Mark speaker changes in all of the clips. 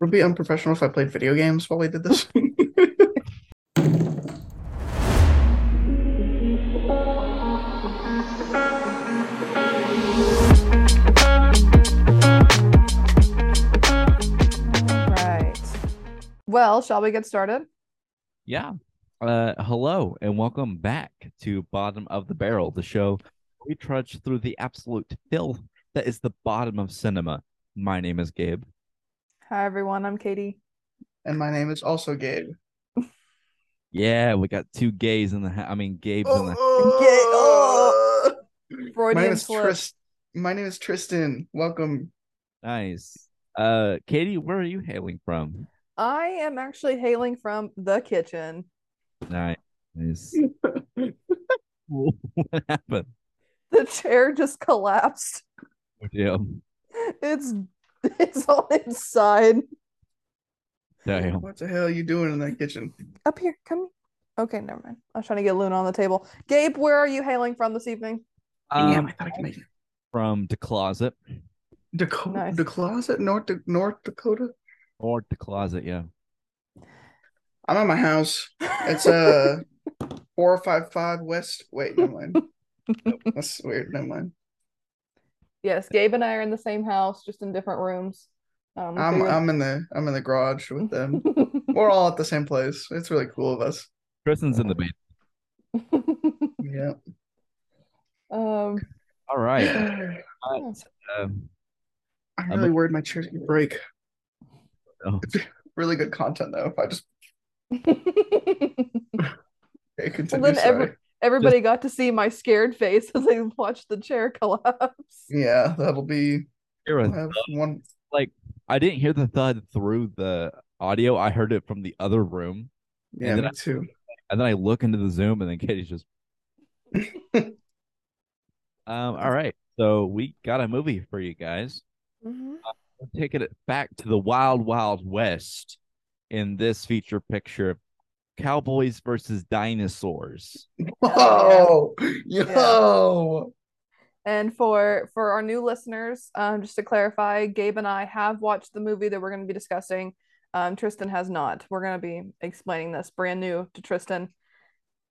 Speaker 1: Would be unprofessional if I played video games while we did this?
Speaker 2: Right. Well, shall we get started?
Speaker 3: Yeah. Uh, hello and welcome back to Bottom of the Barrel, the show we trudge through the absolute filth that is the bottom of cinema. My name is Gabe.
Speaker 2: Hi, everyone. I'm Katy.
Speaker 1: and my name is also Gabe.
Speaker 3: Yeah, we got two gays in the. Ha- I mean, Gabe's in the.
Speaker 1: Oh, my name
Speaker 2: Freudian
Speaker 1: is
Speaker 2: slip.
Speaker 1: Tris. My name is Tristin. Welcome.
Speaker 3: Nice. Uh, Katy, where are you hailing from?
Speaker 2: I am actually hailing from the kitchen.
Speaker 3: Nice. Nice. what happened?
Speaker 2: The chair just collapsed.
Speaker 3: Yeah.
Speaker 2: It's it's on its side.
Speaker 3: Damn.
Speaker 1: What the hell are you doing in that kitchen?
Speaker 2: Up here, come. Okay, never mind. I was trying to get Luna on the table. Gabe, where are you hailing from this evening?
Speaker 1: Damn,
Speaker 3: Um,
Speaker 1: I thought I could make it.
Speaker 3: from the closet
Speaker 1: Dakota,
Speaker 2: Nice.
Speaker 1: the closet, North North Dakota.
Speaker 3: or the closet. Yeah.
Speaker 1: I'm at my house. It's a uh four five five West. Wait, never mind. Nope, that's weird. Never mind.
Speaker 2: Yes, Gabe and I are in the same house, just in different rooms. Um, we
Speaker 1: I'm
Speaker 2: figured-
Speaker 1: I'm in the I'm in the garage with them. We're all at the same place. It's really cool of us.
Speaker 3: Kristen's in the basement.
Speaker 1: Yeah.
Speaker 2: um,
Speaker 3: All right.
Speaker 2: yeah.
Speaker 3: Um,
Speaker 1: I'm
Speaker 3: I'm-
Speaker 1: really worried my chair's gonna break.
Speaker 3: oh,
Speaker 1: Really good content though. If I just okay, continue.
Speaker 2: then every- Everybody got to see my scared face as I watched the chair collapse.
Speaker 1: Yeah, that'll be.
Speaker 3: here was
Speaker 1: I have one.
Speaker 3: like I didn't hear the thud through the audio. I heard it from the other room,
Speaker 1: Yeah,
Speaker 3: then
Speaker 1: me
Speaker 3: I-
Speaker 1: too.
Speaker 3: and then I look into the Zoom, and then Katy's just. um. All right, so we got a movie for you guys.
Speaker 2: Mhm.
Speaker 3: We're taking it back to the wild, wild west in this feature picture: cowboys versus dinosaurs.
Speaker 1: Whoa, yo.
Speaker 2: And for for our new listeners, um, just to clarify, Gabe and I have watched the movie that we're going to be discussing. Um, Tristin has not. We're going to be explaining this brand new to Tristin.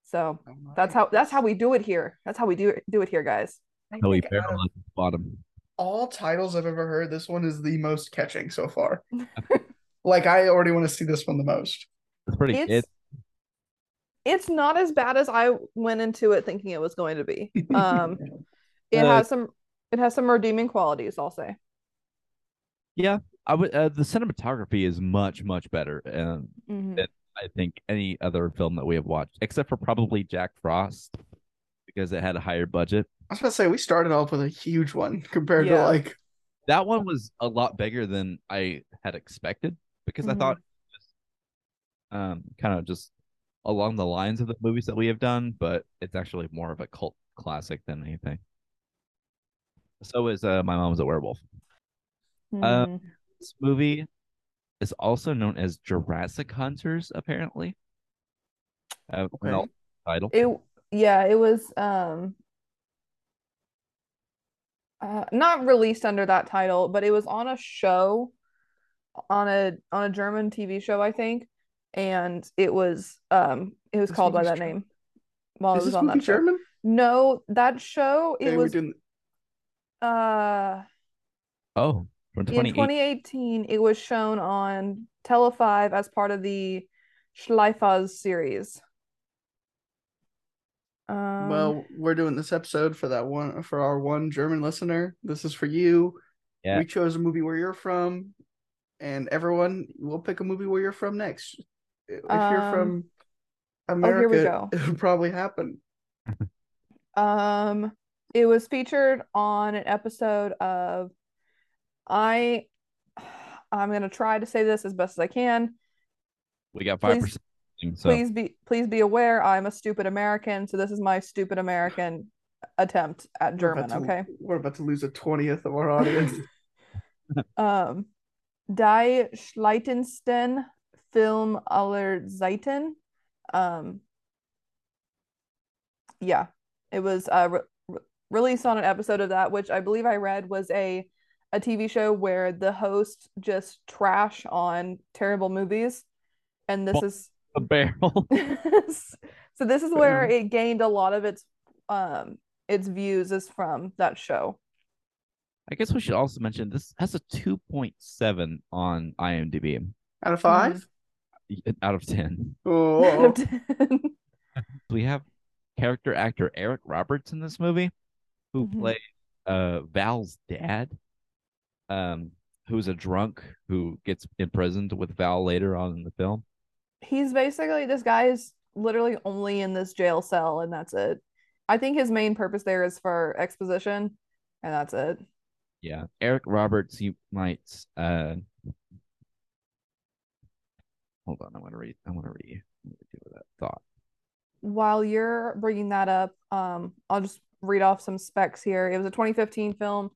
Speaker 2: So that's how that's how we do it here. That's how we do it, do it here, guys.
Speaker 1: I
Speaker 3: So we
Speaker 1: think out of
Speaker 3: barrel at the bottom.
Speaker 1: all titles I've ever heard, this one is the most catching so far. like I already want to see this one the most.
Speaker 3: It's pretty.
Speaker 2: It's
Speaker 3: It's
Speaker 2: it's not as bad as I went into it thinking it was going to be. Um, it
Speaker 3: Uh,
Speaker 2: has some it has some redeeming qualities, I'll say.
Speaker 3: yeah. I would. Uh, the cinematography is much, much better, and
Speaker 2: Mhm.
Speaker 3: It- I think any other film that we have watched, except for probably Jack Frost, because it had a higher budget.
Speaker 1: I was about to say we started off with a huge one compared to like
Speaker 3: That one was a lot bigger than I had expected because I
Speaker 2: Mhm.
Speaker 3: thought um kind of just along the lines of the movies that we have done, but it's actually more of a cult classic than anything. So is uh, My Mom's a Werewolf.
Speaker 2: Mhm.
Speaker 3: This movie is also known as Jurassic Hunters, apparently. Uh,
Speaker 1: Okay.
Speaker 3: title.
Speaker 2: It yeah, it was um uh, not released under that title, but it was on a show on a on a German TV show, I think, and it was um it was
Speaker 1: This
Speaker 2: called by that
Speaker 1: German?
Speaker 2: name while
Speaker 1: is
Speaker 2: it was
Speaker 1: this
Speaker 2: on
Speaker 1: movie
Speaker 2: that show.
Speaker 1: German?
Speaker 2: No, that show it
Speaker 1: Okay,
Speaker 2: was
Speaker 1: doing
Speaker 2: uh
Speaker 3: Oh, from
Speaker 2: in
Speaker 3: 2018.
Speaker 2: 2018 it was shown on Tele5 as part of the SchleFaZ series. Um,
Speaker 1: well, we're doing this episode for that one for our one German listener. This is for you.
Speaker 3: Yeah.
Speaker 1: We chose a movie where you're from, and everyone will pick a movie where you're from next. If you're
Speaker 2: Um,
Speaker 1: from
Speaker 2: oh, here we
Speaker 1: America,
Speaker 2: go.
Speaker 1: it'll probably happen.
Speaker 2: Um, it was featured on an episode of I I'm gonna try to say this as best as I can.
Speaker 3: We got five percent. So
Speaker 2: Please be please be aware I'm a stupid American, so this is my stupid American attempt at
Speaker 1: We're
Speaker 2: German,
Speaker 1: to-
Speaker 2: okay?
Speaker 1: We're about to lose a twentieth of our audience.
Speaker 2: Um, Die Schleitensten Film aller Zeiten. Um, yeah, it was uh, re re- released on an episode of that, which I believe I read was a a TV show where the host just trash on terrible movies, and this
Speaker 3: Well-
Speaker 2: is
Speaker 3: The barrel.
Speaker 2: so this is where it gained a lot of its um its views is from that show.
Speaker 3: I guess we should also mention this has a 2.7 on IMDb
Speaker 1: Out of 5
Speaker 3: out of 10.
Speaker 1: Oh,
Speaker 3: We have character actor Eric Roberts in this movie, who
Speaker 2: Mhm.
Speaker 3: plays uh, Val's dad, um, who's a drunk who gets imprisoned with Val later on in the film.
Speaker 2: He's basically this guy is literally only in this jail cell and that's it. I think his main purpose there is for exposition and that's it.
Speaker 3: Yeah, Eric Roberts. You might. Uh, hold on, I want to read. I want to read. To do that thought.
Speaker 2: While you're bringing that up, um, I'll just read off some specs here. It was a 2015 film.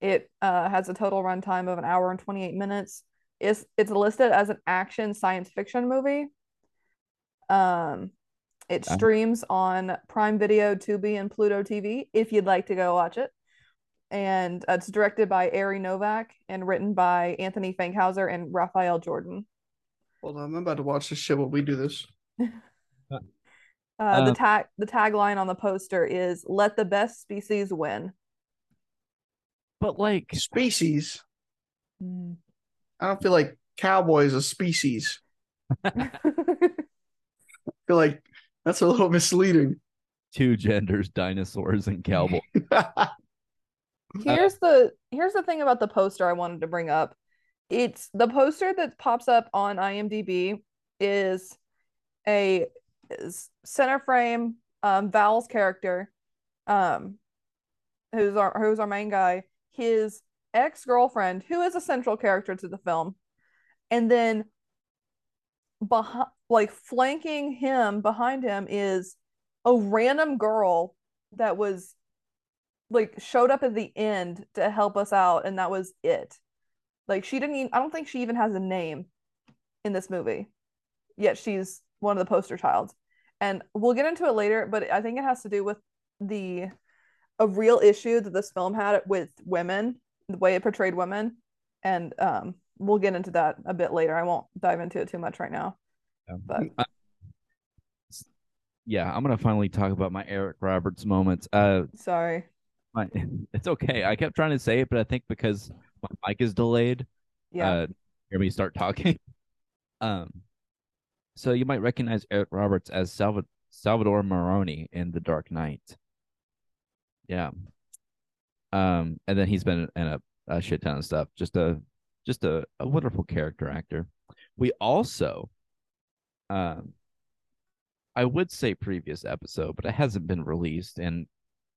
Speaker 2: It uh, has a total runtime of an hour and 28 minutes. It's it's listed as an action science fiction movie. Um, it
Speaker 3: Okay.
Speaker 2: streams on Prime Video, Tubi, and Pluto TV if you'd like to go watch it. And uh, it's directed by Ari Novak and written by Anthony Fankhauser and Raphael Jordan.
Speaker 1: Hold on. I'm about to watch this shit while we do this.
Speaker 2: Uh, the
Speaker 3: Um,
Speaker 2: tag the tagline on the poster is "Let the best species win."
Speaker 3: But like,
Speaker 1: Species. I don't feel like cowboy is a species. I feel like that's a little misleading.
Speaker 3: two genders, dinosaurs and cowboys.
Speaker 2: here's the here's the thing about the poster I wanted to bring up. It's the poster that pops up on IMDb is a is center frame um Val's character um who's our who's our main guy his ex-girlfriend who is a central character to the film and then behind like flanking him behind him is a random girl that was like showed up at the end to help us out and that was it like she didn't even i don't think she even has a name in this movie yet she's one of the poster childs and we'll get into it later but i think it has to do with the a real issue that this film had with women the way it portrayed women and um we'll get into that a bit later i won't dive into it too much right now
Speaker 3: Yeah.
Speaker 2: but
Speaker 3: Uh, yeah, I'm gonna finally talk about my Eric Roberts moments. Uh,
Speaker 2: sorry
Speaker 3: my, it's okay. I kept trying to say it, but I think because my mic is delayed,
Speaker 2: yeah
Speaker 3: uh, hear me start talking. Um, so you might recognize Eric Roberts as Salva- Salvador Maroni in The Dark Knight. Yeah. Um, and then he's been in a, a shit ton of stuff. Just a just a, a wonderful character actor. We also, um, I would say previous episode, but it hasn't been released and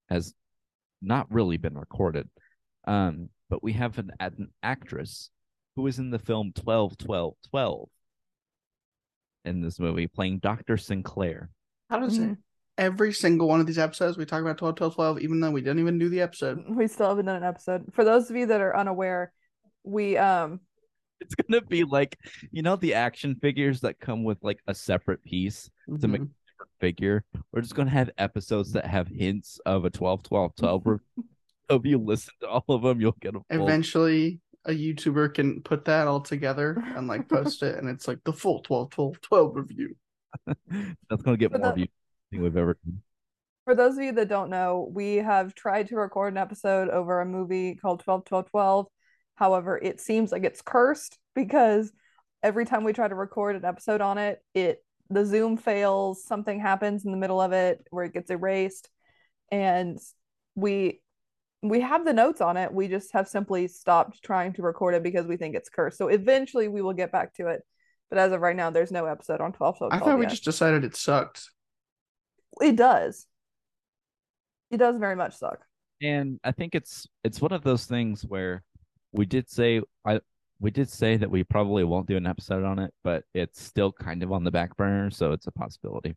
Speaker 3: has not really been recorded. Um, but we have an, an actress who was in the film 12 12 12 in this movie playing Dr. Sinclair.
Speaker 1: How does
Speaker 2: Mhm.
Speaker 1: it? Every single one of these episodes, we talk about 12, 12, 12, even though we didn't even do the episode.
Speaker 2: we still haven't done an episode for those of you that are unaware we um
Speaker 3: It's gonna be like, you know, the action figures that come with like a separate piece to make
Speaker 1: Mhm.
Speaker 3: a different figure. We're just gonna have episodes that have hints of a 12 12 12. re- so if you listen to all of them, you'll get a full
Speaker 1: Eventually, a YouTuber can put that all together and like post it, and it's like the full 12, 12, 12 review.
Speaker 3: that's gonna get
Speaker 2: For
Speaker 3: more
Speaker 2: the-
Speaker 3: views than we've ever done.
Speaker 2: for those of you that don't know we have tried to record an episode over a movie called 12 12 12 however it seems like it's cursed because every time we try to record an episode on it it the zoom fails something happens in the middle of it where it gets erased and we we have the notes on it we just have simply stopped trying to record it because we think it's cursed so eventually we will get back to it but as of right now there's no episode on 12 12
Speaker 1: I thought we
Speaker 2: yet.
Speaker 1: just decided it sucked.
Speaker 2: it does it does very much suck
Speaker 3: and I think it's it's one of those things where we did say I we did say that we probably won't do an episode on it, but it's still kind of on the back burner, so it's a possibility.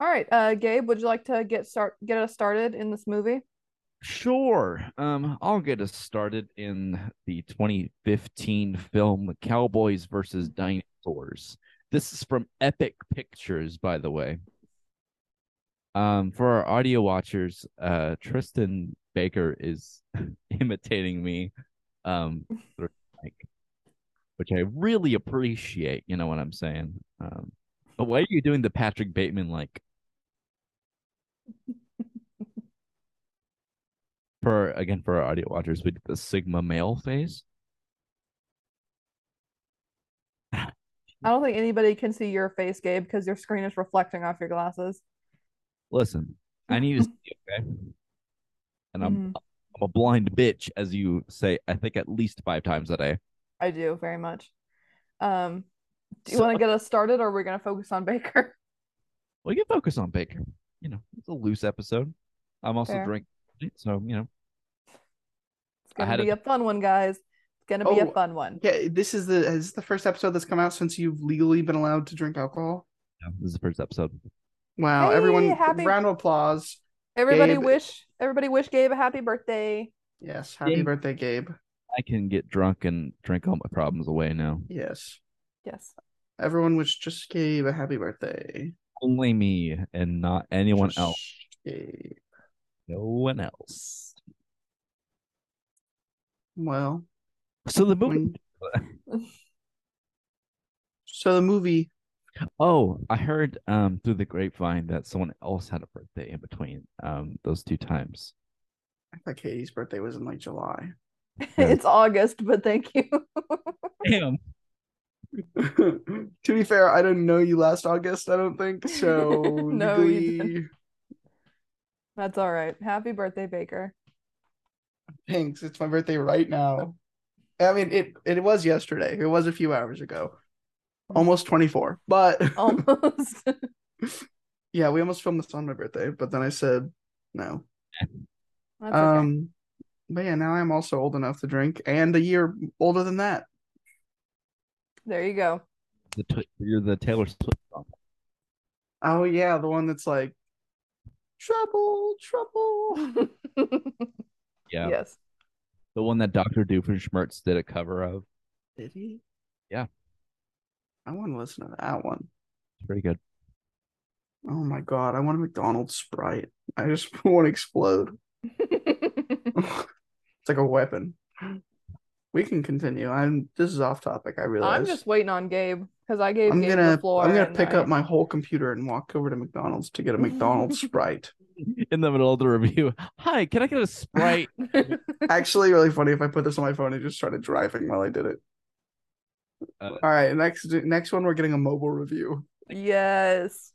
Speaker 2: All right, uh, Gabe, would you like to get start get us started in this movie?
Speaker 3: Sure. Um, I'll get us started in the 2015 film Cowboys versus Dinosaurs. This is from Epic Pictures, by the way. Um, for our audio watchers, uh, Tristin Baker is imitating me, um, mic, which I really appreciate. You know what I'm saying? Um, but why are you doing the Patrick Bateman like? For again, for our audio watchers, we did the Sigma male face.
Speaker 2: I don't think anybody can see your face, Gabe, because your screen is reflecting off your glasses.
Speaker 3: Listen, I need to see, okay? And I'm
Speaker 2: Mhm.
Speaker 3: I'm a blind bitch, as you say, I think at least five times a day.
Speaker 2: I do very much. Um, do you
Speaker 3: So-
Speaker 2: want to get us started, or are we gonna focus on Baker?
Speaker 3: We can focus on Baker. You know, it's a loose episode. I'm also
Speaker 2: Fair.
Speaker 3: drinking, so you know.
Speaker 2: It's gonna be
Speaker 3: a-
Speaker 2: a fun one, guys. It's gonna be a
Speaker 1: Oh,
Speaker 2: fun one.
Speaker 1: Yeah, this is the is this the first episode that's come out since you've legally been allowed to drink alcohol.
Speaker 3: Yeah, this is the first episode.
Speaker 1: Wow,
Speaker 2: Hey,
Speaker 1: everyone,
Speaker 2: happy-
Speaker 1: round of applause.
Speaker 2: Everybody
Speaker 1: Gabe-
Speaker 2: wish everybody wish Gabe a happy birthday.
Speaker 1: Yes, happy
Speaker 3: Gabe.
Speaker 1: birthday, Gabe.
Speaker 3: I can get drunk and drink all my problems away now.
Speaker 1: Yes,
Speaker 2: Yes.
Speaker 1: everyone wish just Gabe a happy birthday.
Speaker 3: Only me and not anyone
Speaker 1: Just
Speaker 3: else.
Speaker 1: Gabe.
Speaker 3: No one else.
Speaker 1: Well,
Speaker 3: So the movie.
Speaker 1: when- so the movie.
Speaker 3: Oh, I heard um through the grapevine that someone else had a birthday in between um those two times.
Speaker 1: I thought Katy's birthday was in like July.
Speaker 2: it's August, but thank you.
Speaker 3: Damn.
Speaker 1: to be fair, I didn't know you last August. I don't think so.
Speaker 2: No, you
Speaker 1: legally-
Speaker 2: That's all right. Happy birthday, Baker.
Speaker 1: Thanks. It's my birthday right now. I mean, it it was yesterday. It was a few hours ago. Almost 24. But
Speaker 2: Almost.
Speaker 1: yeah, we almost filmed this on my birthday, but then I said no.
Speaker 2: That's okay.
Speaker 1: Um but yeah, now I'm also old enough to drink and a year older than that.
Speaker 2: There you go.
Speaker 3: The t- you're the Taylor Swift song.
Speaker 1: Oh yeah, the one that's like trouble, trouble.
Speaker 3: Yeah.
Speaker 2: Yes.
Speaker 3: The one that Dr. Doofenshmirtz did a cover of.
Speaker 1: Did he?
Speaker 3: Yeah.
Speaker 1: I want to listen to that one.
Speaker 3: It's pretty good.
Speaker 1: Oh my god, I want a McDonald's Sprite. I just want to explode. it's like a weapon. We can continue. I'm this is off topic, I realize.
Speaker 2: I'm just waiting on Gabe because I gave
Speaker 1: I'm
Speaker 2: Gabe
Speaker 1: gonna
Speaker 2: the floor.
Speaker 1: I'm gonna pick
Speaker 2: I-
Speaker 1: up my whole computer and walk over to McDonald's to get a McDonald's Sprite.
Speaker 3: In the middle of the review, hi, can I get a Sprite?
Speaker 1: Actually, really funny if I put this on my phone and just started driving while I did it.
Speaker 3: Uh,
Speaker 1: All right, next next one we're getting a mobile review.
Speaker 2: yes.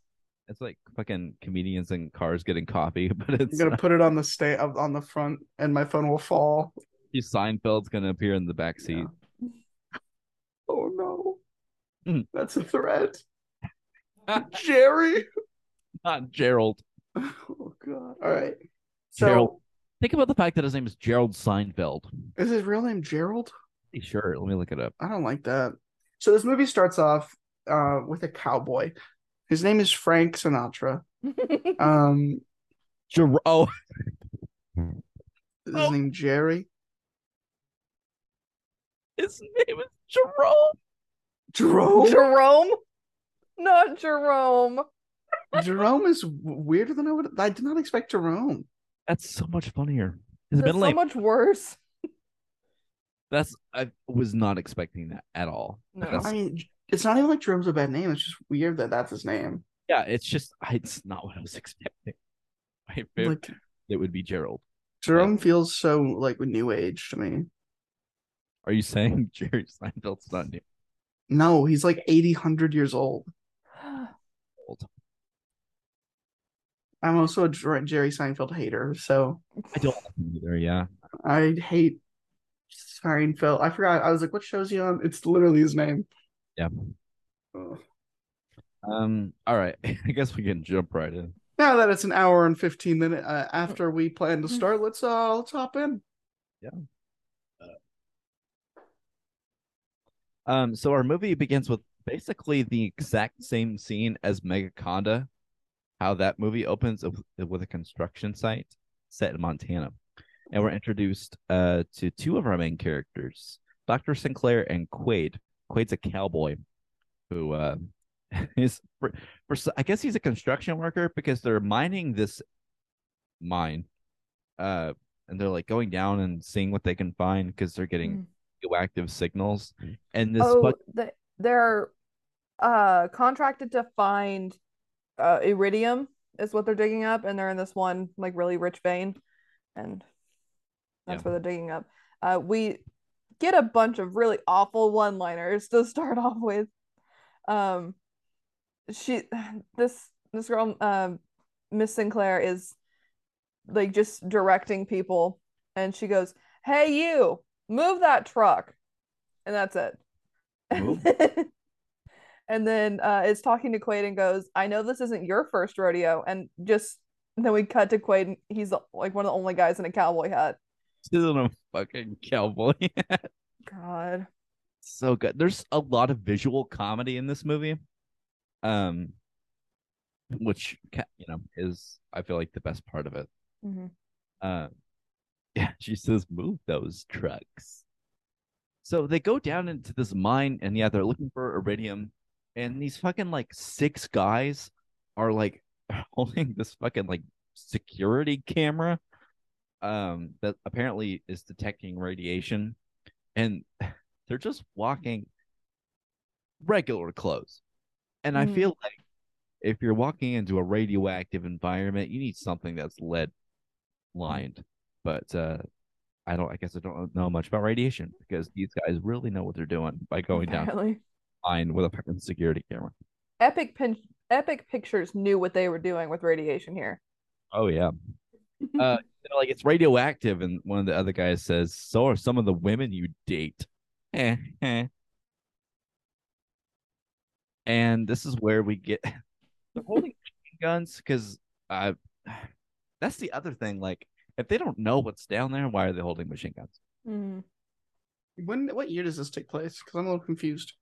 Speaker 3: It's like fucking comedians in cars getting coffee, but it's
Speaker 1: I'm gonna put it on the sta- on the front, and my phone will fall.
Speaker 3: Seinfeld's gonna appear in the back seat.
Speaker 1: Oh no,
Speaker 3: Mm.
Speaker 1: that's a threat, Jerry.
Speaker 3: Not Gerald.
Speaker 1: Oh god. All right. So
Speaker 3: Gerald. Think about the fact that his name is Gerald Seinfeld.
Speaker 1: is his real name Gerald?
Speaker 3: Pretty Sure, let me look it up.
Speaker 1: I don't like that. So this movie starts off uh with a cowboy. His name is Frank Sinatra. Um,
Speaker 3: Jer- oh,
Speaker 1: is his
Speaker 3: Oh.
Speaker 1: name Jerry?
Speaker 3: His name is Jerome.
Speaker 1: Jerome.
Speaker 2: Jerome? Not Jerome.
Speaker 1: Jerome is w- weirder than I would. I did not expect Jerome.
Speaker 3: That's so much funnier. His
Speaker 2: That's
Speaker 3: middle
Speaker 2: so
Speaker 3: name.
Speaker 2: much worse.
Speaker 3: That's I was not expecting that at all.
Speaker 2: No.
Speaker 3: That's-
Speaker 1: I mean, it's not even like Jerome's a bad name. It's just weird that that's his name.
Speaker 3: yeah, it's just it's not what I was expecting. My favorite
Speaker 1: Like
Speaker 3: it would be Gerald.
Speaker 1: Jerome feels so like new age to me.
Speaker 3: Are you saying Jerry Seinfeld's not new?
Speaker 1: No, he's like 80, 100 years old. old. I'm also a Jerry Seinfeld hater, so
Speaker 3: I don't like him either. Yeah,
Speaker 1: I hate Seinfeld. I forgot. I was like, what show's he on? It's literally his name.
Speaker 3: yeah.
Speaker 1: Ugh.
Speaker 3: Um. All right. I guess we can jump right in.
Speaker 1: Now that it's an hour and 15 minutes uh, after we plan to start, let's uh let's hop in.
Speaker 3: Um. So our movie begins with basically the exact same scene as Megaconda. How that movie opens with, a construction site set in Montana, and we're introduced uh to two of our main characters, Doctor Sinclair and Quaid. Quaid's a cowboy who uh is for, for I guess he's a construction worker because they're mining this mine uh and they're like going down and seeing what they can find because they're getting
Speaker 2: Mm.
Speaker 3: Radioactive signals. And this
Speaker 2: oh, they, they're uh contracted to find uh iridium is what they're digging up, and they're in this one like really rich vein, and that's
Speaker 3: Yeah.
Speaker 2: where they're digging up. Uh, we get a bunch of really awful one-liners to start off with. Um, she, this this girl, um, Miss Sinclair is like just directing people, and she goes, "Hey, you, move that truck," and that's it. And then uh, is talking to Quaid and goes, "I know this isn't your first rodeo," and just then we cut to Quaid. And he's like one of the only guys in a cowboy hat.
Speaker 3: still in a fucking cowboy.
Speaker 2: hat God,
Speaker 3: so good. There's a lot of visual comedy in this movie, um, which you know is I feel like the best part of it.
Speaker 2: Mhm.
Speaker 3: Uh, yeah, she says, "Move those trucks." So they go down into this mine, and yeah, they're looking for iridium, and these fucking like six guys are like holding this fucking like security camera, um, that apparently is detecting radiation, and they're just walking regular clothes, and I
Speaker 2: Mhm.
Speaker 3: feel like if you're walking into a radioactive environment, you need something that's lead lined. But uh, I don't. I guess I don't know much about radiation because these guys really know what they're doing by going down
Speaker 2: apparently.
Speaker 3: mine with a fucking security camera.
Speaker 2: Epic pin- Epic Pictures knew what they were doing with radiation here.
Speaker 3: Oh yeah. Uh, like it's radioactive, and one of the other guys says, "So are some of the women you date." Eh, eh. and this is where we get they're holding guns because uh, that's the other thing. Like, if they don't know what's down there, why are they holding machine guns?
Speaker 2: Mhm.
Speaker 1: When what year does this take place? Because I'm a little confused.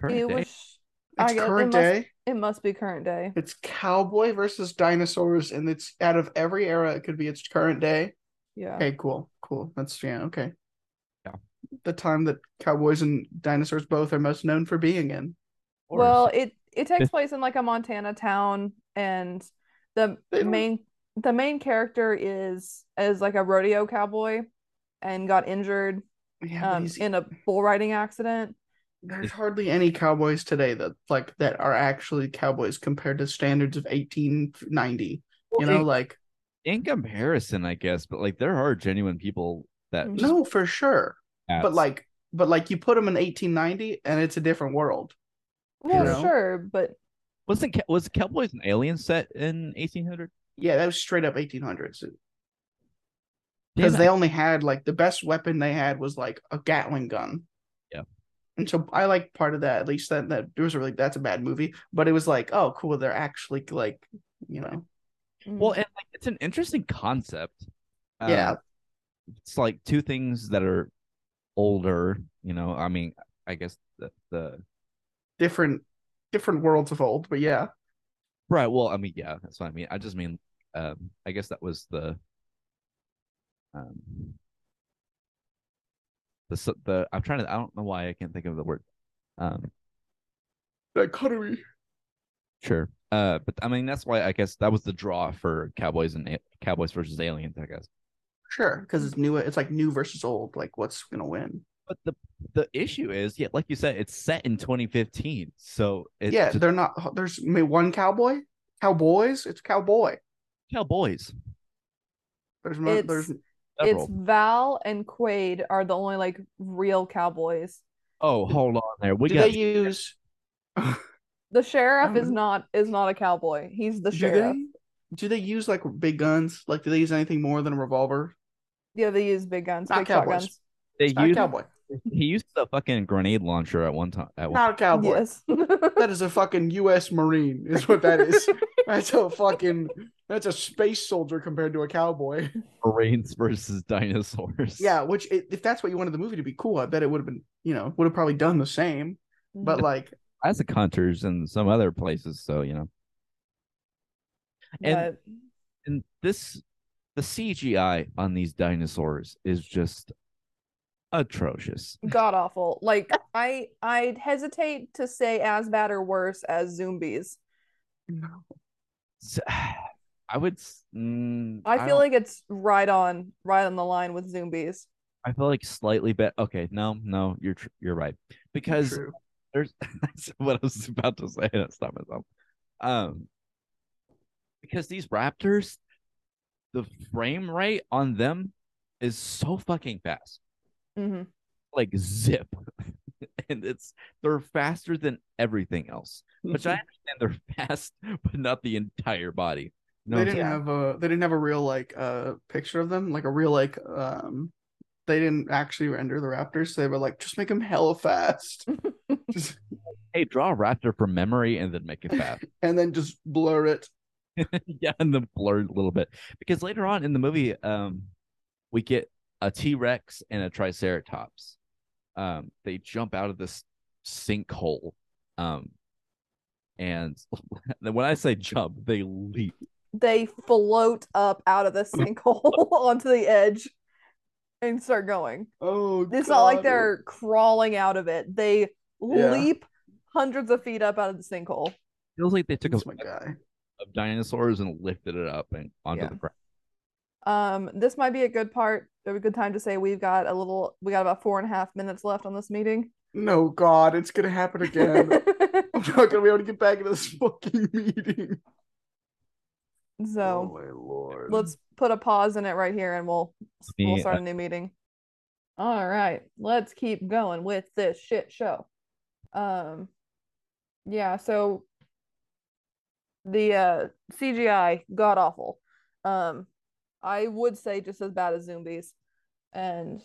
Speaker 3: Current
Speaker 2: It
Speaker 3: day?
Speaker 2: was.
Speaker 1: It's
Speaker 2: guess it
Speaker 1: current
Speaker 2: must-
Speaker 1: day.
Speaker 2: It must be current day.
Speaker 1: It's cowboy versus dinosaurs, and it's out of every era. It could be its current day.
Speaker 2: Yeah.
Speaker 1: Okay, cool, cool. That's yeah, okay.
Speaker 3: Yeah.
Speaker 1: The time that cowboys and dinosaurs both are most known for being in.
Speaker 2: Well, it it takes place in like a Montana town, and the
Speaker 1: They
Speaker 2: main the main character is is like a rodeo cowboy, and got injured
Speaker 1: Yeah,
Speaker 2: um in a bull riding accident.
Speaker 1: there's hardly any cowboys today that like that are actually cowboys compared to standards of 1890.
Speaker 3: well,
Speaker 1: You know,
Speaker 3: in,
Speaker 1: like
Speaker 3: in comparison, I guess, but like there are genuine people that
Speaker 2: Mhm.
Speaker 3: just
Speaker 1: no, for sure. But like, but like you put them in 1890, and it's a different world.
Speaker 2: Well,
Speaker 1: know?
Speaker 2: sure, but
Speaker 3: wasn't was Cowboys and Aliens set in 1800?
Speaker 1: Yeah, that was straight up 1800s. Because
Speaker 3: it.
Speaker 1: they only had like the best weapon they had was like a Gatling gun.
Speaker 3: Yeah.
Speaker 1: And so I like part of that. At least that that there was really that's a bad movie, but it was like, oh, cool. They're actually like, you know,
Speaker 2: mm,
Speaker 3: Well, and like it's an interesting concept. Um,
Speaker 1: Yeah.
Speaker 3: it's like two things that are older. You know, I mean, I guess the the
Speaker 1: different different worlds of old. But yeah,
Speaker 3: right. Well, I mean, yeah, that's what I mean. I just mean, um, I guess that was the um the the I'm trying to. I don't know why I can't think of the word. Um,
Speaker 1: dichotomy.
Speaker 3: sure. Uh, but I mean, that's why I guess that was the draw for Cowboys and A- Cowboys versus Aliens. I guess.
Speaker 1: Sure, because it's new. It's like new versus old. Like, what's gonna win?
Speaker 3: But the the issue is, yeah, like you said, it's set in 2015. So it's
Speaker 1: yeah, they're not. There's maybe one cowboy. Cowboys. It's cowboy.
Speaker 3: Cowboys.
Speaker 1: There's no.
Speaker 2: It's-
Speaker 1: There's
Speaker 2: it's Val and Quaid are the only like real cowboys.
Speaker 3: Oh, hold on there. We
Speaker 1: do
Speaker 3: got
Speaker 1: they use?
Speaker 2: The sheriff is not is not a cowboy. He's the
Speaker 1: do
Speaker 2: sheriff.
Speaker 1: they? Do they use like big guns? Like, do they use anything more than a revolver?
Speaker 2: Yeah, they use big guns,
Speaker 1: Not
Speaker 2: big
Speaker 1: cowboys.
Speaker 2: shotguns.
Speaker 3: they
Speaker 1: It's not a cowboy.
Speaker 3: He used a fucking grenade launcher at one time at one
Speaker 1: Not a cowboy.
Speaker 2: Yes.
Speaker 1: That is a fucking U.S. Marine. Is what that is. that's a fucking. That's a space soldier compared to a cowboy.
Speaker 3: Marines versus dinosaurs.
Speaker 1: Yeah, which i if that's what you wanted the movie to be cool, I bet it would have been. You know, would have probably done the same. But mm-hmm. like,
Speaker 3: Jurassic Hunters and some other places. So you know, and-
Speaker 2: But
Speaker 3: and this the CGI on these dinosaurs is just atrocious.
Speaker 2: god awful. Like I I'd hesitate to say as bad or worse as zombies.
Speaker 3: I would. Mm,
Speaker 2: I feel
Speaker 3: don't-
Speaker 2: like it's right on, right on the line with zombies.
Speaker 3: I feel like slightly better. Okay, no, no, you're tr- you're right because
Speaker 1: True.
Speaker 3: there's that's what I was about to say and I stopped myself. Um, because these raptors, the frame rate on them is so fucking fast,
Speaker 2: hmm
Speaker 3: like zip, and it's they're faster than everything else. Which I understand they're fast, but not the entire body. No,
Speaker 1: they didn't
Speaker 2: Yeah.
Speaker 1: have a they didn't have a real like uh picture of them like a real like um they didn't actually render the raptors so they were like just make them hella fast just,
Speaker 3: hey, draw a raptor from memory and then make it fast.
Speaker 1: and then just blur it
Speaker 3: yeah, and then blurred a little bit because later on in the movie, um, we get a T Rex and a Triceratops. Um, they jump out of this sinkhole, um, and when I say jump, they leap.
Speaker 2: They float up out of the sinkhole onto the edge and start going.
Speaker 1: oh
Speaker 2: It's not like they're crawling out of it. They
Speaker 1: Yeah.
Speaker 2: leap hundreds of feet up out of the sinkhole.
Speaker 3: Feels like they took a
Speaker 1: That's my guy
Speaker 3: of dinosaurs and lifted it up and onto
Speaker 2: Yeah.
Speaker 3: the ground.
Speaker 2: Um, this might be a good part, a good time to say we've got a little, we got about four and a half minutes left on this meeting.
Speaker 1: no god it's gonna happen again i'm not gonna be able to get back into this fucking meeting oh
Speaker 2: so
Speaker 1: my lord
Speaker 2: let's put a pause in it right here and we'll we'll
Speaker 3: Me,
Speaker 2: start
Speaker 3: uh,
Speaker 2: a new meeting. All right, let's keep going with this shit show. Um yeah, so the uh CGI god awful. Um I would say just as bad as zombies. And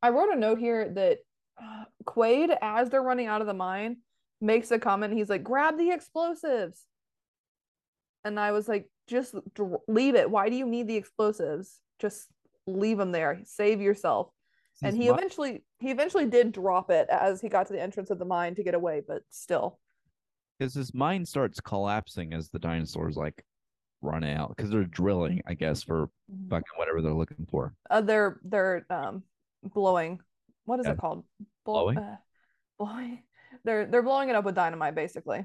Speaker 2: I wrote a note here that uh, Quaid as they're running out of the mine makes a comment he's like grab the explosives. And I was like just dr- leave it. Why do you need the explosives? Just leave them there. Save yourself. And he eventually he eventually did drop it as he got to the entrance of the mine to get away, but still.
Speaker 3: because his mind starts collapsing as the dinosaurs like run out because they're drilling, I guess, for fucking whatever they're looking for.
Speaker 2: Uh, they're they're um blowing. What is
Speaker 3: Yeah.
Speaker 2: it called? Blow-
Speaker 3: Blowing?
Speaker 2: Uh, blowing. They're they're blowing it up with dynamite, basically.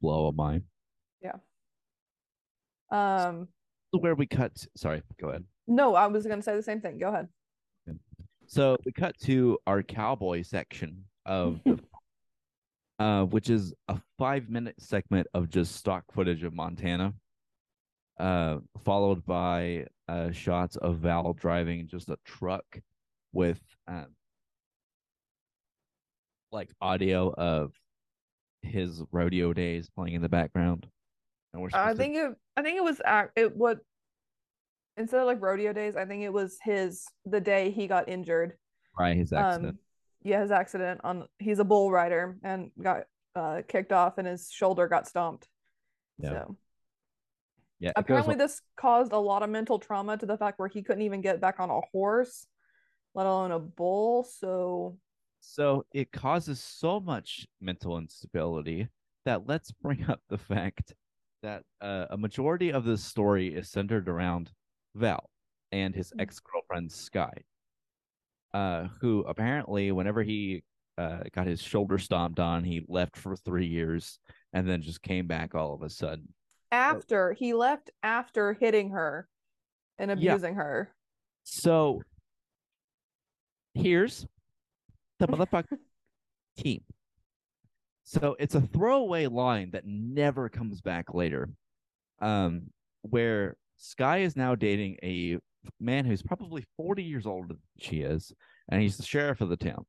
Speaker 3: Blow a mine. Yeah.
Speaker 2: Um,
Speaker 3: Where we cut. Sorry, go ahead.
Speaker 2: no, I was gonna say the same thing. Go ahead.
Speaker 3: So we cut to our cowboy section of the, uh, which is a five minute segment of just stock footage of Montana, uh, followed by uh, shots of Val driving just a truck with um, like audio of his rodeo days playing in the background.
Speaker 2: I
Speaker 3: supposed to-
Speaker 2: think it. I think it was it what instead of like rodeo days. I think it was his the day he got injured.
Speaker 3: right his accident.
Speaker 2: Um, yeah, his accident on. He's a bull rider and got uh kicked off, and his shoulder got stomped.
Speaker 3: Yeah.
Speaker 2: So
Speaker 3: yeah,
Speaker 2: apparently this caused a lot of mental trauma to the fact where he couldn't even get back on a horse, let alone a bull. So
Speaker 3: So it causes so much mental instability that let's bring up the fact that uh, a majority of this story is centered around Val and his
Speaker 2: Mhm.
Speaker 3: ex girlfriend Sky, uh, who apparently, whenever he uh, got his shoulder stomped on, he left for three years and then just came back all of a sudden.
Speaker 2: After he left after hitting her and
Speaker 3: Yeah.
Speaker 2: abusing her.
Speaker 3: So here's the motherfucking team. So it's a throwaway line that never comes back later. Um, where Sky is now dating a man who's probably 40 years older than she is, and he's the sheriff of the town.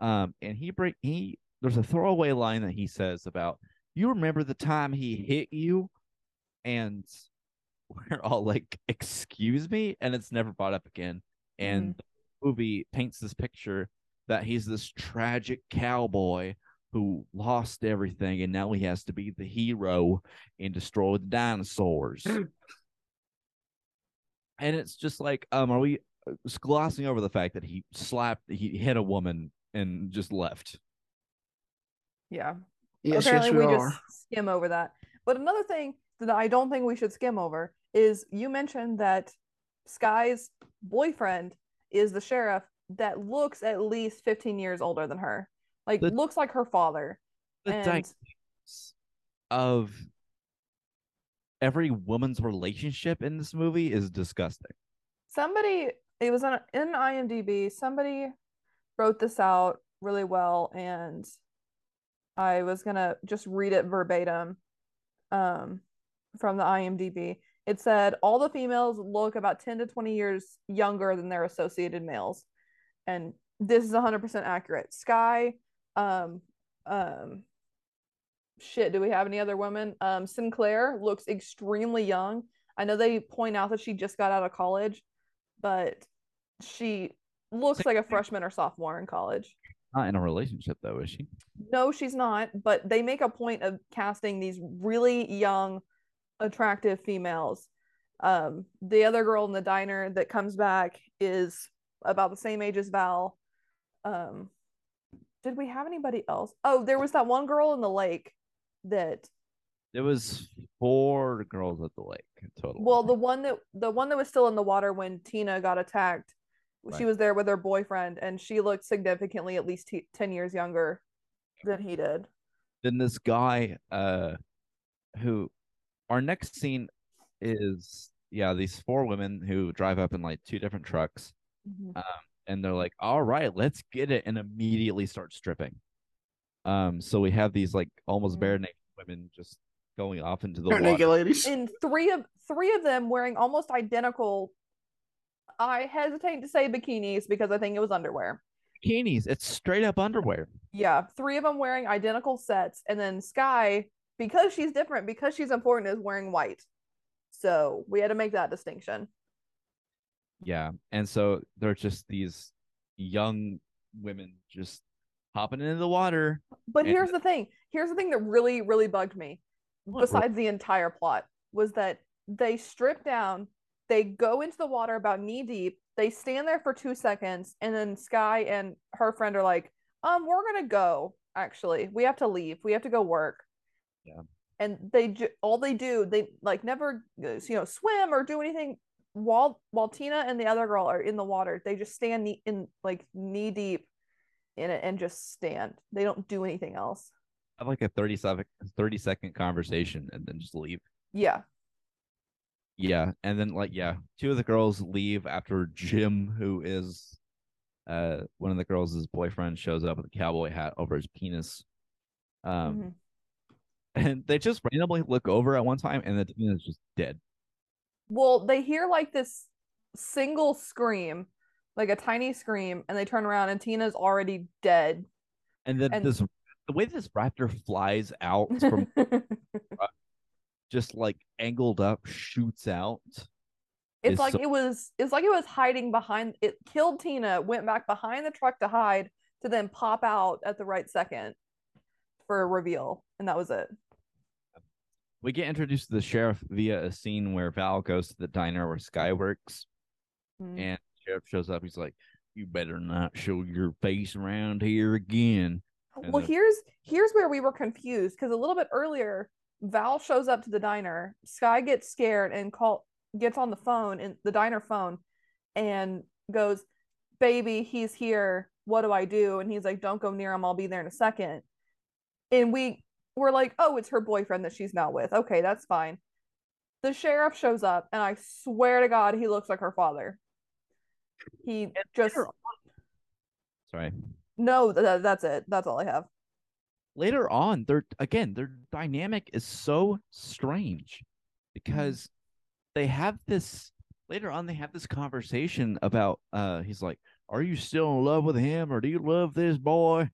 Speaker 3: Um, and he break he there's a throwaway line that he says about you remember the time he hit you and we're all like, excuse me, and it's never brought up again. And the movie paints this picture that he's this tragic cowboy who lost everything and now he has to be the hero and destroy the dinosaurs. and it's just like, um, are we uh, glossing over the fact that he slapped, he hit a woman and just left?
Speaker 2: Yeah.
Speaker 1: Yes
Speaker 2: Apparently
Speaker 1: yes we,
Speaker 2: we just skim over that. But another thing that I don't think we should skim over is you mentioned that Sky's boyfriend is the sheriff that looks at least 15 years older than her. Like
Speaker 3: The-
Speaker 2: looks like her father.
Speaker 3: The
Speaker 2: And
Speaker 3: of every woman's relationship in this movie is disgusting.
Speaker 2: Somebody, it was on in IMDb. Somebody wrote this out really well, and I was gonna just read it verbatim um, from the IMDb. It said all the females look about 10 to 20 years younger than their associated males. And this is 100% accurate. Sky, um, um, shit, do we have any other women? Um, Sinclair looks extremely young. I know they point out that she just got out of college, but she looks like a freshman or sophomore in college.
Speaker 3: Not in a relationship though, is she?
Speaker 2: No, she's not. But they make a point of casting these really young, attractive females. Um, the other girl in the diner that comes back is about the same age as Val. Um, did we have anybody else? Oh, there was that one girl in the lake that
Speaker 3: There was four girls at the lake total.
Speaker 2: well, the one that the one that was still in the water when Tina got attacked. She was there with her boyfriend, and she looked significantly at least t- ten years younger than he did.
Speaker 3: then this guy, uh, who our next scene is yeah these four women who drive up in like two different trucks um and they're like, "All right, let's get it," and immediately start stripping. Um, so we have these like almost
Speaker 2: Mhm.
Speaker 3: bare naked women just going off into the
Speaker 1: Bare
Speaker 3: water.
Speaker 1: naked ladies.
Speaker 2: and three of three of them wearing almost identical i hesitate to say bikinis because i think it was underwear.
Speaker 3: Bikinis, it's straight up underwear.
Speaker 2: yeah three of them wearing identical sets and then sky because she's different because she's important is wearing white. So we had to make that distinction.
Speaker 3: Yeah, and so they're just these young women just hopping into the water.
Speaker 2: but
Speaker 3: And-
Speaker 2: here's the thing here's the thing that really really bugged me besides the entire plot was that they strip down they go into the water about knee deep they stand there for two seconds and then sky and her friend are like um we're gonna go actually. We have to leave. We have to go work.
Speaker 3: Yeah.
Speaker 2: and they ju- all they do they like never uh, you know swim or do anything. While while tina and the other girl are in the water. They just stand knee, in like knee deep in it and just stand. They don't do anything else.
Speaker 3: Have like a 30 second, 30 second conversation and then just leave.
Speaker 2: yeah
Speaker 3: Yeah, and then like yeah, two of the girls leave after Jim, who is uh one of the girls' boyfriend, shows up with a cowboy hat over his penis. Um,
Speaker 2: Mhm.
Speaker 3: and they just randomly look over at one time, and the Tina's just dead.
Speaker 2: Well, they hear like this single scream, like a tiny scream, and they turn around and Tina's already dead.
Speaker 3: And then
Speaker 2: And-
Speaker 3: this the way this raptor flies out from just like angled up, shoots out.
Speaker 2: it's like
Speaker 3: so-
Speaker 2: it was it's like it was hiding behind it killed Tina, went back behind the truck to hide to then pop out at the right second for a reveal, and that was it.
Speaker 3: We get introduced to the sheriff via a scene where Val goes to the diner where Sky works,
Speaker 2: Mm.
Speaker 3: and the sheriff shows up. He's like, "You better not show your face around here again." and
Speaker 2: Well,
Speaker 3: the-
Speaker 2: here's here's where we were confused because a little bit earlier, Val shows up to the diner. Sky gets scared and call gets on the phone in the diner phone and goes, "Baby, he's here. What do I do?" And he's like, "Don't go near him. I'll be there in a second. And we were like, "Oh, it's her boyfriend that she's not with. Okay, that's fine." The sheriff shows up, and I swear to God, he looks like her father. He just
Speaker 3: Sorry.
Speaker 2: no, th- that's it. That's all I have.
Speaker 3: Later on they're again their dynamic is so strange because they have this later on they have this conversation about uh he's like are you still in love with him or do you love this boy?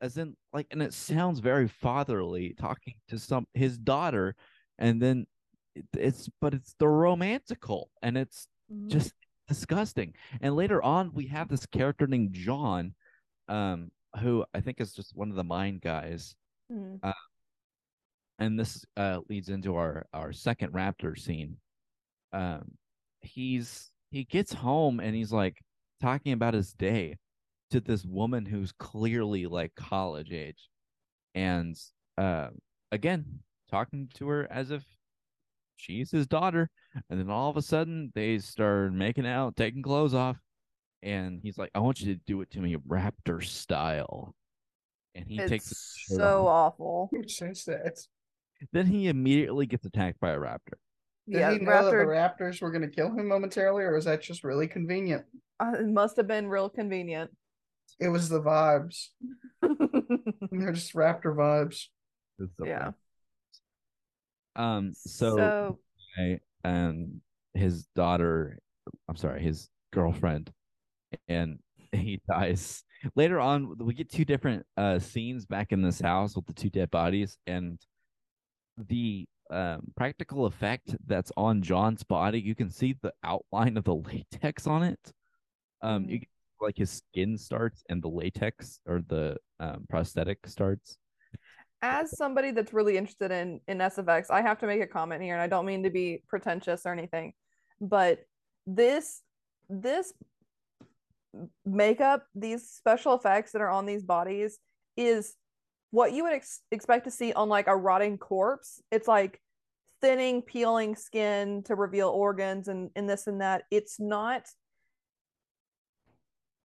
Speaker 3: As in like and it sounds very fatherly talking to some his daughter and then it, it's but it's the romantical and it's just disgusting. And later on, we have this character named John, um, who I think is just one of the mine guys.
Speaker 2: Mhm.
Speaker 3: And this uh leads into our our second raptor scene. Um, he's he gets home and he's like talking about his day to this woman who's clearly like college age, and uh, again talking to her as if she's his daughter. And then all of a sudden they start making out, taking clothes off. And he's like, I want you to do it to me raptor style. And he takes his
Speaker 2: It's
Speaker 3: shirt
Speaker 2: so awful.
Speaker 1: Who says that?
Speaker 3: Then he immediately gets attacked by a raptor.
Speaker 1: Did
Speaker 2: yeah,
Speaker 1: he know that the raptors were going to kill him momentarily, or was that just really convenient?
Speaker 2: Uh, it must have been real convenient.
Speaker 1: It was the vibes. They're just raptor vibes.
Speaker 3: It's the
Speaker 2: yeah.
Speaker 3: Um. So,
Speaker 2: so
Speaker 3: I- and his daughter, I'm sorry, his girlfriend, and he dies. Later on, we get two different uh scenes back in this house with the two dead bodies, and the um practical effect that's on John's body. You can see the outline of the latex on it. Um, you
Speaker 2: Mhm.
Speaker 3: can, like his skin starts and the latex or the um, prosthetic starts.
Speaker 2: as somebody that's really interested in in SFX, I have to make a comment here, and I don't mean to be pretentious or anything, but this this makeup, these special effects that are on these bodies, is what you would ex- expect to see on like a rotting corpse. It's like thinning, peeling skin to reveal organs and and this and that. It's not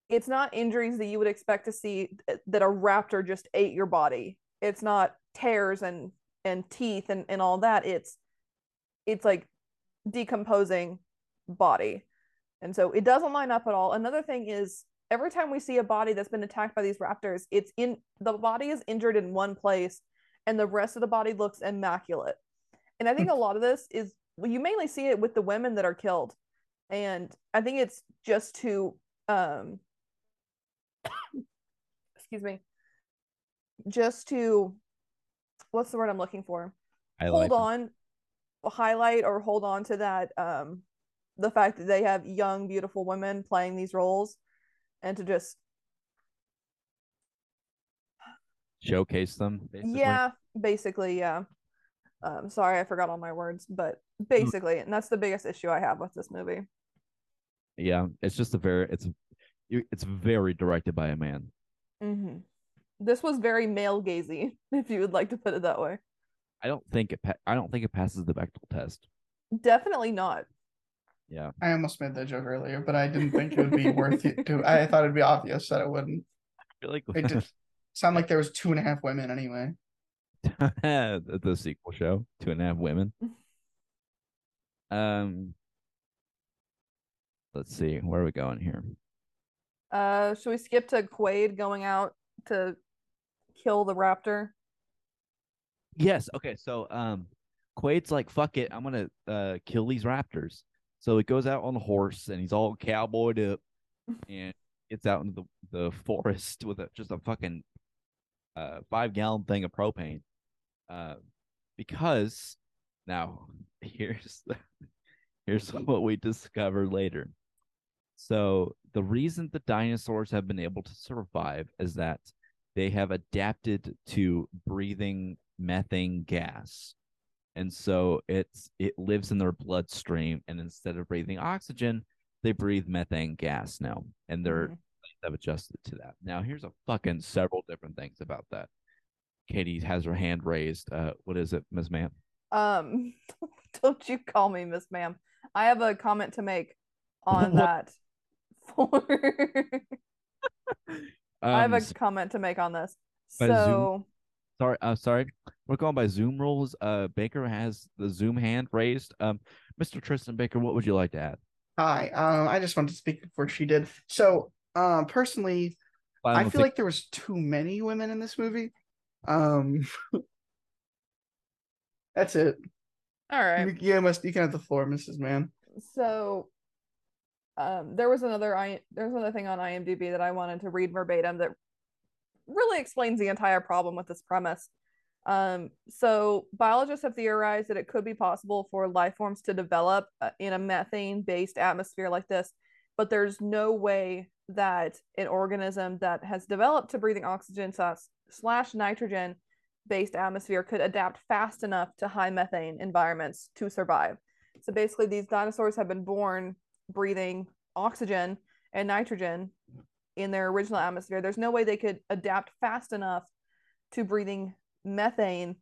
Speaker 2: it's not injuries that you would expect to see that a raptor just ate your body. It's not tears and and teeth and and all that. It's it's like decomposing body. And so it doesn't line up at all. Another thing is every time we see a body that's been attacked by these raptors, it's in the body is injured in one place and the rest of the body looks immaculate. And I think a lot of this is well, you mainly see it with the women that are killed. And I think it's just to um excuse me just to what's the word I'm looking for?
Speaker 3: Highlight
Speaker 2: Hold on, highlight or hold on to that um the fact that they have young, beautiful women playing these roles, and to just
Speaker 3: showcase them. Basically.
Speaker 2: yeah, basically yeah. Um, sorry, I forgot all my words, but basically, and that's the biggest issue I have with this movie.
Speaker 3: yeah. It's just a very it's it's very directed by a man.
Speaker 2: hmm This was very male gazy, if you would like to put it that way.
Speaker 3: I don't think it. Pa- I don't think it passes the Bechdel test.
Speaker 2: Definitely not.
Speaker 3: Yeah.
Speaker 1: I almost made that joke earlier, but I didn't think it would be worth it to. I thought it'd be obvious that it wouldn't.
Speaker 3: I feel like
Speaker 1: It did sound like there was two and a half women anyway.
Speaker 3: the, the sequel show, Two and a Half Women. Um, let's see, where are we going here?
Speaker 2: Uh, should we skip to Quaid going out to kill the raptor?
Speaker 3: Yes. Okay. So, um, Quaid's like, "Fuck it, I'm gonna uh kill these raptors." So he goes out on the horse and he's all cowboyed up and gets out into the, the forest with a, just a fucking uh five gallon thing of propane. Uh, because now here's here's what we discover later. So the reason the dinosaurs have been able to survive is that they have adapted to breathing methane gas. And so it's it lives in their bloodstream and instead of breathing oxygen, they breathe methane gas now. And they're
Speaker 2: Mhm.
Speaker 3: have adjusted to that. Now here's a fucking several different things about that. Katy has her hand raised. Uh what is it, Ms. Ma'am?
Speaker 2: Um, don't you call me Miss Ma'am. I have a comment to make on that. For I have a comment to make on this. So,
Speaker 3: sorry, uh, sorry. We're going by Zoom rules. Uh, Baker has the Zoom hand raised. Um, Mr. Tristin Baker, what would you like to add?
Speaker 1: Hi, um, I just wanted to speak before she did. So, um, personally, I
Speaker 3: Final
Speaker 1: feel
Speaker 3: take-
Speaker 1: like there was too many women in this movie. Um, that's it.
Speaker 2: all right.
Speaker 1: You, you must you can have the floor, Mrs. Man.
Speaker 2: So, um, there was another I there's another thing on IMDb that I wanted to read verbatim that really explains the entire problem with this premise. Um, so biologists have theorized that it could be possible for life forms to develop uh, in a methane-based atmosphere like this, but there's no way that an organism that has developed to breathing oxygen slash nitrogen based atmosphere could adapt fast enough to high methane environments to survive. So basically, these dinosaurs have been born breathing oxygen and nitrogen in their original atmosphere. There's no way they could adapt fast enough to breathing methane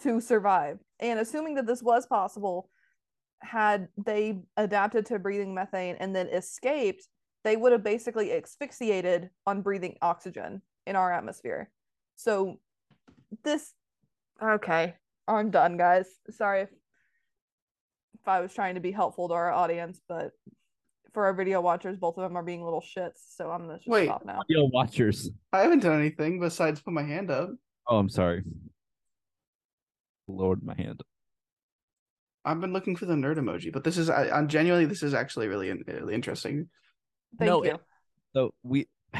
Speaker 2: to survive. And assuming that this was possible, had they adapted to breathing methane and then escaped, they would have basically asphyxiated on breathing oxygen in our atmosphere. So this okay, I'm done, guys. Sorry if if I was trying to be helpful to our audience, but for our video watchers, both of them are being little shits. So I'm gonna just
Speaker 1: Wait.
Speaker 2: stop now.
Speaker 3: Video watchers.
Speaker 1: I haven't done anything besides put my hand up.
Speaker 3: Oh, I'm sorry. Lowered my hand.
Speaker 1: I've been looking for the nerd emoji, but this is I, I'm genuinely this is actually really, really interesting.
Speaker 2: Thank
Speaker 3: No,
Speaker 2: you.
Speaker 3: it- So we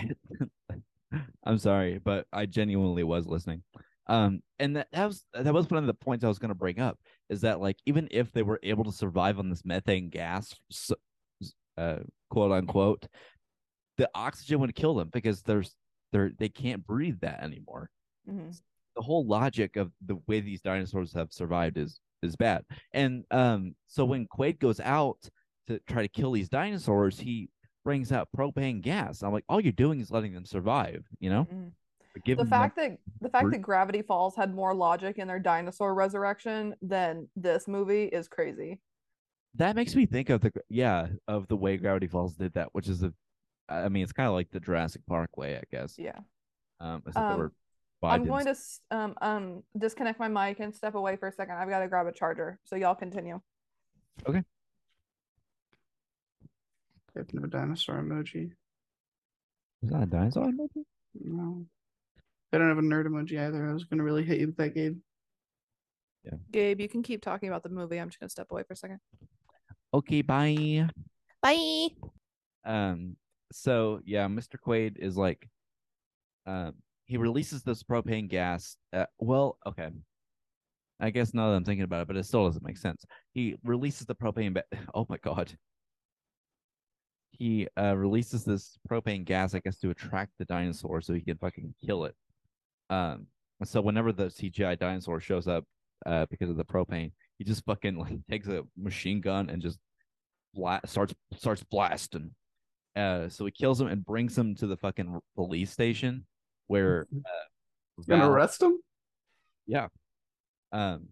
Speaker 3: I'm sorry, but I genuinely was listening. Um, and that, that was that was one of the points I was going to bring up is that like even if they were able to survive on this methane gas, s- uh, quote unquote, the oxygen would kill them because there's they're they can't breathe that anymore.
Speaker 2: Mhm.
Speaker 3: The whole logic of the way these dinosaurs have survived is is bad. And um, so when Quaid goes out to try to kill these dinosaurs, he brings out propane gas. I'm like, all you're doing is letting them survive, you know?
Speaker 2: Mhm. The fact that the fact that Gravity Falls had more logic in their dinosaur resurrection than this movie is crazy.
Speaker 3: That makes me think of the yeah of the way Gravity Falls did that, which is a, I mean, it's kind of like the Jurassic Park way, I guess.
Speaker 2: Yeah.
Speaker 3: Um, except
Speaker 2: Um,
Speaker 3: were
Speaker 2: I'm going to um um disconnect my mic and step away for a second. I've got to grab a charger. So y'all continue. Okay.
Speaker 1: I have no dinosaur emoji.
Speaker 3: Is that a dinosaur movie?
Speaker 1: No. I don't have a nerd emoji either. I was gonna really hit you with that, Gabe.
Speaker 2: Gabe, you can keep talking about the movie. I'm just gonna step away for a second.
Speaker 3: Okay, bye.
Speaker 2: Bye.
Speaker 3: Um, so yeah, Mr. Quaid is like, um, he releases this propane gas. Uh, well, okay. I guess now that I'm thinking about it, but it still doesn't make sense. He releases the propane. Ba- oh my god. He uh releases this propane gas, I guess, to attract the dinosaur so he can fucking kill it. Um, so whenever the CGI dinosaur shows up, uh, because of the propane, he just fucking like takes a machine gun and just bla- starts starts blasting. Uh, so he kills him and brings him to the fucking police station where uh, Val-
Speaker 1: arrest him? Yeah.
Speaker 3: Um,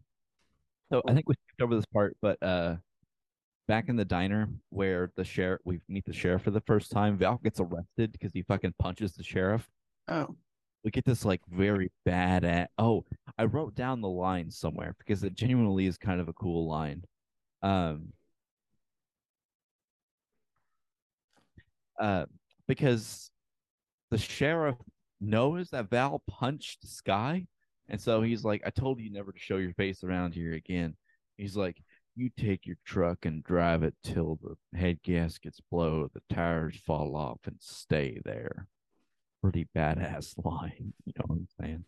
Speaker 3: so I think we skipped over this part, but uh, back in the diner where the sheriff we meet the sheriff for the first time, Val gets arrested because he fucking punches the sheriff.
Speaker 1: Oh.
Speaker 3: We get this like very bad at. Oh, I wrote down the line somewhere because it genuinely is kind of a cool line. Um, uh, because the sheriff knows that Val punched Sky, and so he's like, "I told you never to show your face around here again." He's like, "You take your truck and drive it till the head gaskets blow, the tires fall off, and stay there." Pretty badass line, you know what I'm saying?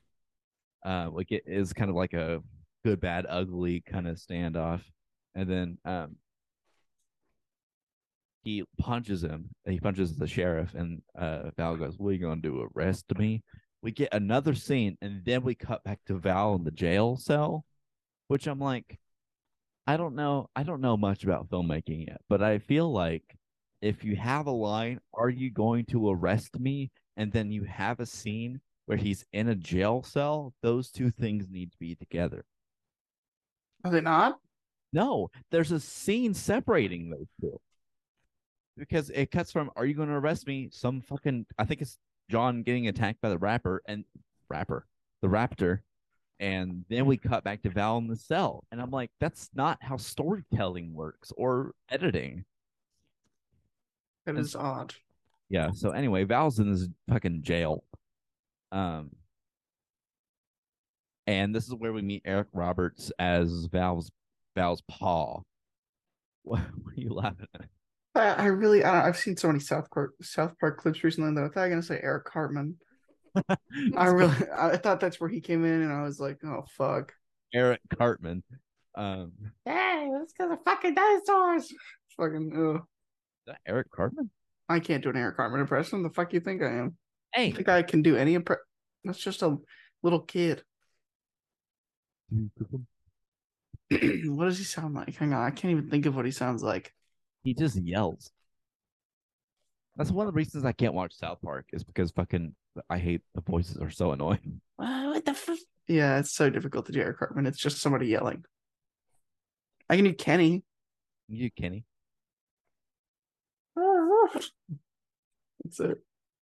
Speaker 3: Uh, like it is kind of like a good, bad, ugly kind of standoff, and then um, he punches him. He punches the sheriff, and uh, Val goes, "What are you gonna do? Arrest me?" We get another scene, and then we cut back to Val in the jail cell, which I'm like, I don't know. I don't know much about filmmaking yet, but I feel like if you have a line, "Are you going to arrest me?" And then you have a scene where he's in a jail cell, those two things need to be together.
Speaker 1: Are they not?
Speaker 3: No, there's a scene separating those two. Because it cuts from "Are you going to arrest me?" Some fucking I think it's John getting attacked by the rapper and rapper, the raptor, and then we cut back to Val in the cell, and I'm like, that's not how storytelling works or editing.
Speaker 1: That is odd.
Speaker 3: Yeah. So anyway, Val's in this fucking jail. Um, and this is where we meet Eric Roberts as Val's Val's paw. What, what are you laughing at?
Speaker 1: I, I really I don't, I've seen so many South Park South Park clips recently that I thought I was gonna say Eric Cartman. I really I thought that's where he came in and I was like, oh fuck.
Speaker 3: Eric Cartman. Um,
Speaker 1: Hey, let's go the fucking dinosaurs. Fucking ugh.
Speaker 3: is that Eric Cartman.
Speaker 1: I can't do an Eric Cartman impression. The fuck you think I am?
Speaker 3: Hey,
Speaker 1: I think I can do any impression. That's just a little kid. what does he sound like? Hang on, I can't even think of what he sounds like.
Speaker 3: he just yells. That's one of the reasons I can't watch South Park is because fucking I hate the voices are so annoying.
Speaker 1: Uh, what the fuck? Yeah, it's so difficult to do Eric Cartman. It's just somebody yelling. I can do Kenny.
Speaker 3: You Kenny.
Speaker 1: That's it.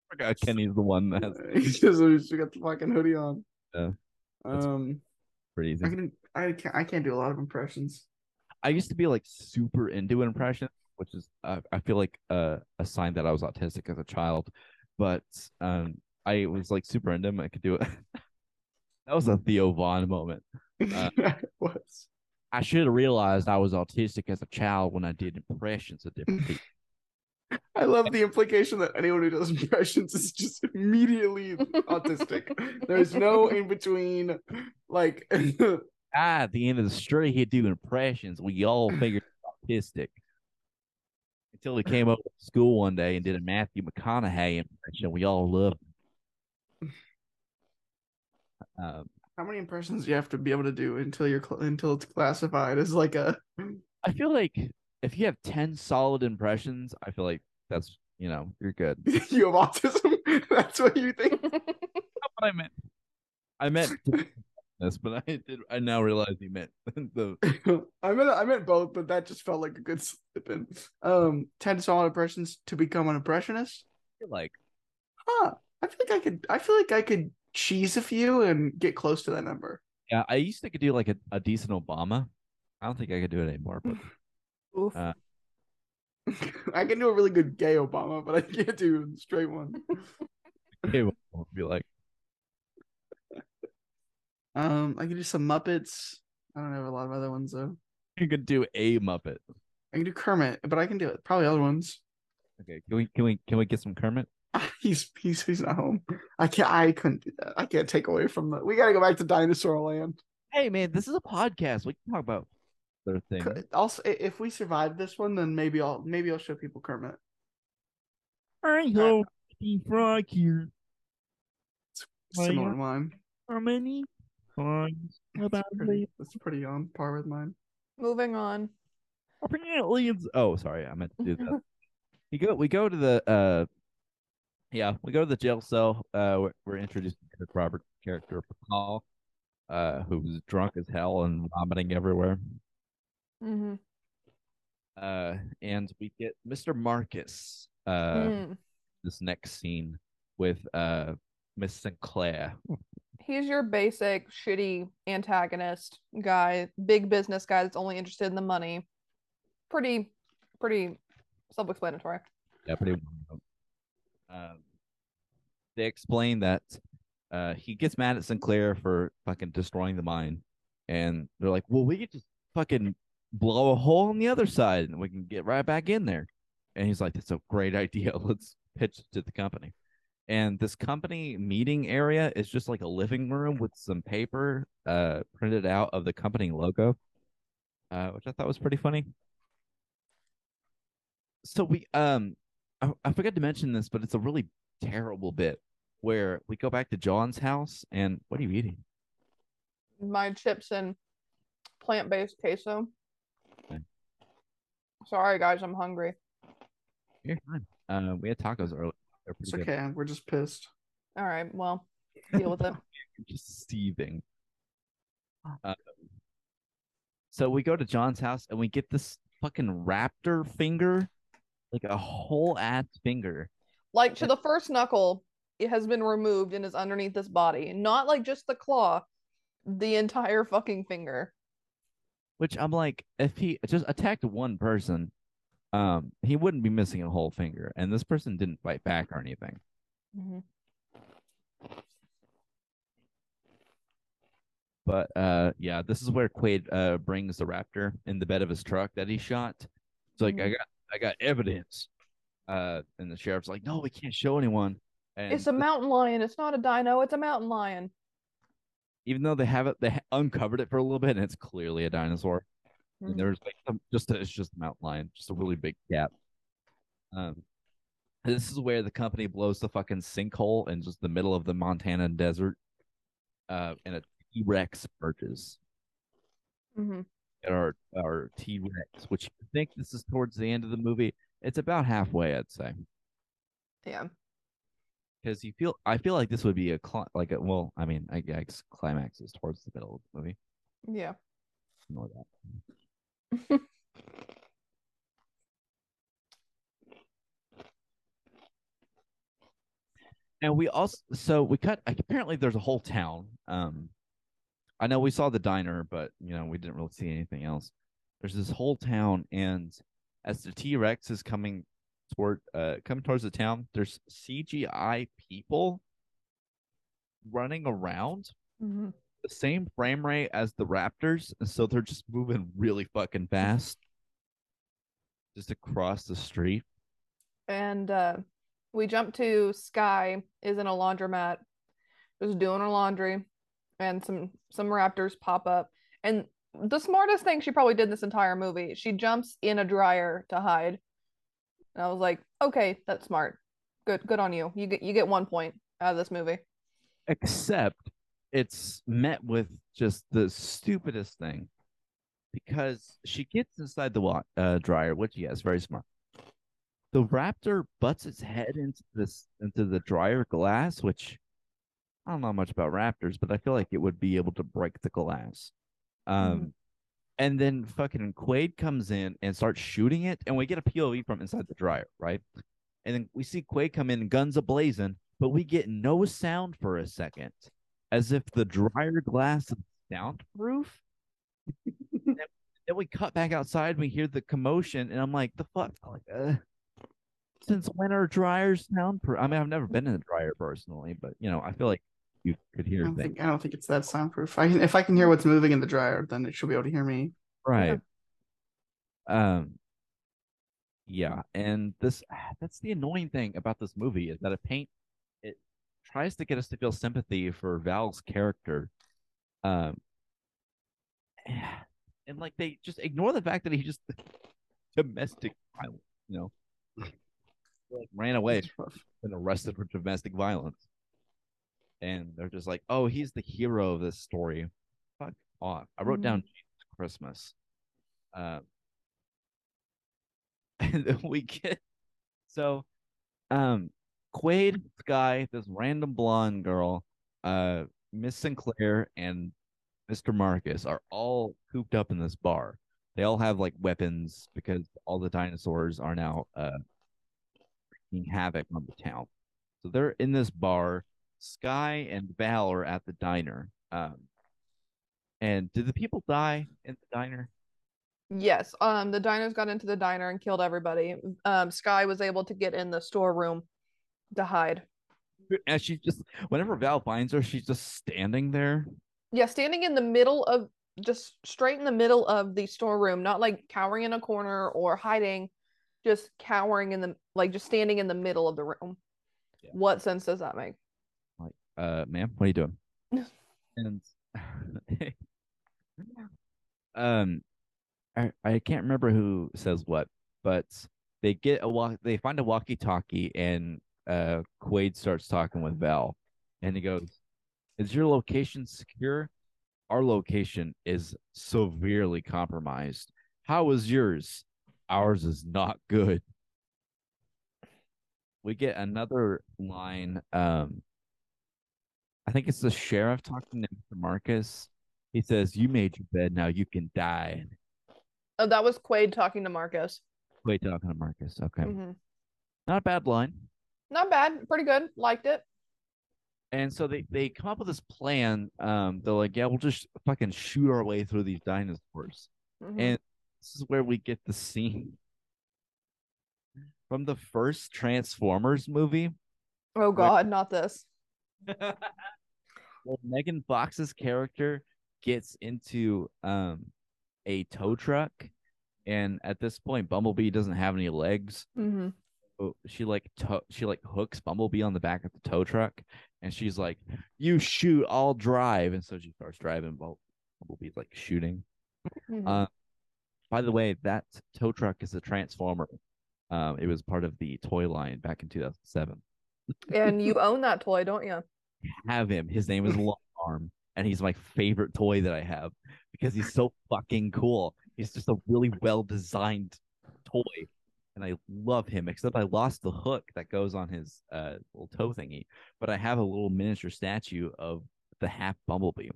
Speaker 3: I forgot Kenny's the one that has
Speaker 1: He's just got the fucking hoodie on.
Speaker 3: Yeah,
Speaker 1: Um,
Speaker 3: pretty easy.
Speaker 1: I can I can't I can't do a lot of impressions.
Speaker 3: I used to be like super into impressions, which is uh, I feel like uh, a sign that I was autistic as a child. But um, I was like super into them. I could do it. that was a Theo Von moment. Uh,
Speaker 1: it was.
Speaker 3: I should have realized I was autistic as a child when I did impressions of different people.
Speaker 1: I love the implication that anyone who does impressions is just immediately autistic. There's no in between. Like,
Speaker 3: Ah, at the end of the street, he'd do impressions. We all figured autistic until he came up to school one day and did a Matthew McConaughey impression. We all loved. Him. Um,
Speaker 1: how many impressions do you have to be able to do until you're cl- until it's classified as like a?
Speaker 3: I feel like if you have ten solid impressions, I feel like that's you know you're good.
Speaker 1: you have autism. That's what you think.
Speaker 3: That's what I meant. I meant this, but I did. I now realize you meant the.
Speaker 1: I meant I meant both, but that just felt like a good slip in. Um, ten solid impressions to become an impressionist.
Speaker 3: like
Speaker 1: Huh. I feel like I could. I feel like I could cheese a few and get close to that number.
Speaker 3: yeah, I used to could do like a, a decent Obama. I don't think I could do it anymore, but
Speaker 2: Oof.
Speaker 3: Uh,
Speaker 1: I can do a really good gay Obama, but I can't do a straight one.
Speaker 3: gay it would be like
Speaker 1: Um, I can do some Muppets. I don't have a lot of other ones though.
Speaker 3: you could do a Muppet.
Speaker 1: I can do Kermit, but I can do it. Probably other ones.
Speaker 3: Okay, can we can we can we get some Kermit?
Speaker 1: He's he's he's not home. I can't. I couldn't do that. I can't take away from the. We got to go back to Dinosaur Land.
Speaker 3: Hey man, this is a podcast. We can talk about other things.
Speaker 1: Could- Also, if we survive this one, then maybe I'll maybe I'll show people Kermit.
Speaker 3: I hope Steve Frog here. Well,
Speaker 1: Similar to mine.
Speaker 3: How many times about
Speaker 1: That's pretty, that's pretty on par with mine.
Speaker 2: Moving on.
Speaker 3: Apparently, it's oh, sorry, I meant to do that. we go, we go to the uh, yeah, we go to the jail cell. Uh, we're, we're introduced to Eric Roberts' character Paul, uh, who's drunk as hell and vomiting everywhere.
Speaker 2: Hmm
Speaker 3: Uh, and we get Mr. Marcus. Uh,
Speaker 2: Mm.
Speaker 3: this next scene with uh Miss Sinclair.
Speaker 2: He's your basic shitty antagonist guy, big business guy that's only interested in the money. Pretty, pretty self-explanatory.
Speaker 3: Yeah, pretty. Um, they explain that uh he gets mad at Sinclair for fucking destroying the mine, and they're like, "Well, we could just fucking blow a hole on the other side, and we can get right back in there." And he's like, "That's a great idea. Let's pitch it to the company." And this company meeting area is just like a living room with some paper uh printed out of the company logo, uh, which I thought was pretty funny. So we um I, I forgot to mention this, but it's a really terrible bit where we go back to John's house and what are you eating?
Speaker 2: My chips and plant-based queso.
Speaker 3: Okay.
Speaker 2: Sorry, guys, I'm hungry.
Speaker 3: You're fine. Uh, we had tacos earlier.
Speaker 1: It's
Speaker 3: good.
Speaker 1: okay. We're just pissed.
Speaker 2: All right, well, deal with it.
Speaker 3: Just seething. Uh, so we go to John's house and we get this fucking raptor finger, like a whole ass finger.
Speaker 2: Like to the first knuckle, it has been removed and is underneath this body. Not like just the claw, the entire fucking finger.
Speaker 3: Which I'm like, if he just attacked one person, um, he wouldn't be missing a whole finger. And this person didn't fight back or anything.
Speaker 2: Mhm.
Speaker 3: But uh, yeah, this is where Quaid uh brings the raptor in the bed of his truck that he shot. It's like I
Speaker 2: Mhm.
Speaker 3: got I got evidence. Uh, and the sheriff's like, no, we can't show anyone. And
Speaker 2: It's a mountain lion. It's not a dino. It's a mountain lion.
Speaker 3: Even though they have it, they uncovered it for a little bit, and it's clearly a dinosaur.
Speaker 2: Mhm.
Speaker 3: And there's like some, just a, it's just a mountain lion, just a really big cat. Um, this is where the company blows the fucking sinkhole in just the middle of the Montana desert. Uh, and a T Rex emerges.
Speaker 2: Mm-hmm.
Speaker 3: at our our T Rex, which I think this is towards the end of the movie. It's about halfway, I'd say,
Speaker 2: Yeah.
Speaker 3: Because you feel I feel like this would be a cli- like a well, I mean, I guess climax is towards the middle of the movie.
Speaker 2: Yeah.
Speaker 3: Ignore that. And we also so we cut apparently there's a whole town. Um I know we saw the diner, but you know, we didn't really see anything else. there's this whole town, and as the T Rex is coming toward uh coming towards the town, there's CGI people running around
Speaker 2: Mhm.
Speaker 3: the same frame rate as the Raptors, and so they're just moving really fucking fast, just across the street.
Speaker 2: And uh, we jump to Sky is in a laundromat, just doing her laundry, and some some raptors pop up. And the smartest thing she probably did this entire movie, she jumps in a dryer to hide. And I was like, okay, that's smart. Good, good on you. You get you get one point out of this movie.
Speaker 3: except it's met with just the stupidest thing because she gets inside the wa- uh, dryer, which yes, very smart. The raptor butts its head into this into the dryer glass, which I don't know much about raptors, but I feel like it would be able to break the glass. Um, and then fucking Quaid comes in and starts shooting it, and we get a POV from inside the dryer, right? And then we see Quaid come in, guns ablazing, but we get no sound for a second, as if the dryer glass is soundproof. then, then we cut back outside, we hear the commotion, and I'm like, the fuck? Like, uh, since when are dryers soundproof? I mean, I've never been in a dryer personally, but you know, I feel like you could
Speaker 1: I don't think I don't think it's that soundproof. I can, if I can hear what's moving in the dryer, then it should be able to hear me.
Speaker 3: Right. Um yeah, and this that's the annoying thing about this movie is that it paint it tries to get us to feel sympathy for Val's character. Um and like they just ignore the fact that he just domestic violence, you know. like ran away
Speaker 1: It's rough.
Speaker 3: been arrested for domestic violence. And they're just like, oh, he's the hero of this story. Fuck off. I wrote down Jesus Christmas. Uh, and then we get so um Quaid, Sky, this random blonde girl, uh, Miss Sinclair, and Mr. Marcus are all cooped up in this bar. They all have like weapons because all the dinosaurs are now uh wreaking havoc on the town. So they're in this bar. Sky and Val are at the diner. Um, and did the people die in the diner?
Speaker 2: Yes, um, the diners got into the diner and killed everybody. Um, Sky was able to get in the storeroom to hide.
Speaker 3: And she just whenever Val finds her, she's just standing there.
Speaker 2: Yeah, standing in the middle of just straight in the middle of the storeroom, not like cowering in a corner or hiding, just cowering in the like just standing in the middle of the room.
Speaker 3: Yeah.
Speaker 2: What sense does that make?
Speaker 3: Uh, ma'am, what are you doing? and um, I I can't remember who says what, but they get a walk. They find a walkie-talkie, and uh, Quaid starts talking with Val, and he goes, "Is your location secure? Our location is severely compromised. How is yours? Ours is not good." We get another line. Um, I think it's the sheriff talking to Mr. Marcus. He says, "You made your bed, now you can die."
Speaker 2: Oh, that was Quaid talking to Marcus.
Speaker 3: Wait, talking to Marcus. Okay,
Speaker 2: Mhm.
Speaker 3: not a bad line.
Speaker 2: Not bad, pretty good. Liked it.
Speaker 3: And so they they come up with this plan. Um, they're like, "Yeah, we'll just fucking shoot our way through these dinosaurs."
Speaker 2: Mhm.
Speaker 3: And this is where we get the scene from the first Transformers movie.
Speaker 2: oh God, not this.
Speaker 3: well, Megan Fox's character gets into um a tow truck, and at this point, Bumblebee doesn't have any legs.
Speaker 2: hmm
Speaker 3: So she like to- she like hooks Bumblebee on the back of the tow truck, and she's like, "You shoot, I'll drive." And so she starts driving. Bum- Bumblebee's like shooting.
Speaker 2: Mhm.
Speaker 3: Uh, by the way, that tow truck is a transformer. Um, it was part of the toy line back in 2007.
Speaker 2: and you own that toy, don't you?
Speaker 3: Have him. His name is Long Arm, and he's my favorite toy that I have because he's so fucking cool. He's just a really well designed toy, and I love him. Except I lost the hook that goes on his uh, little toe thingy, but I have a little miniature statue of the half Bumblebee.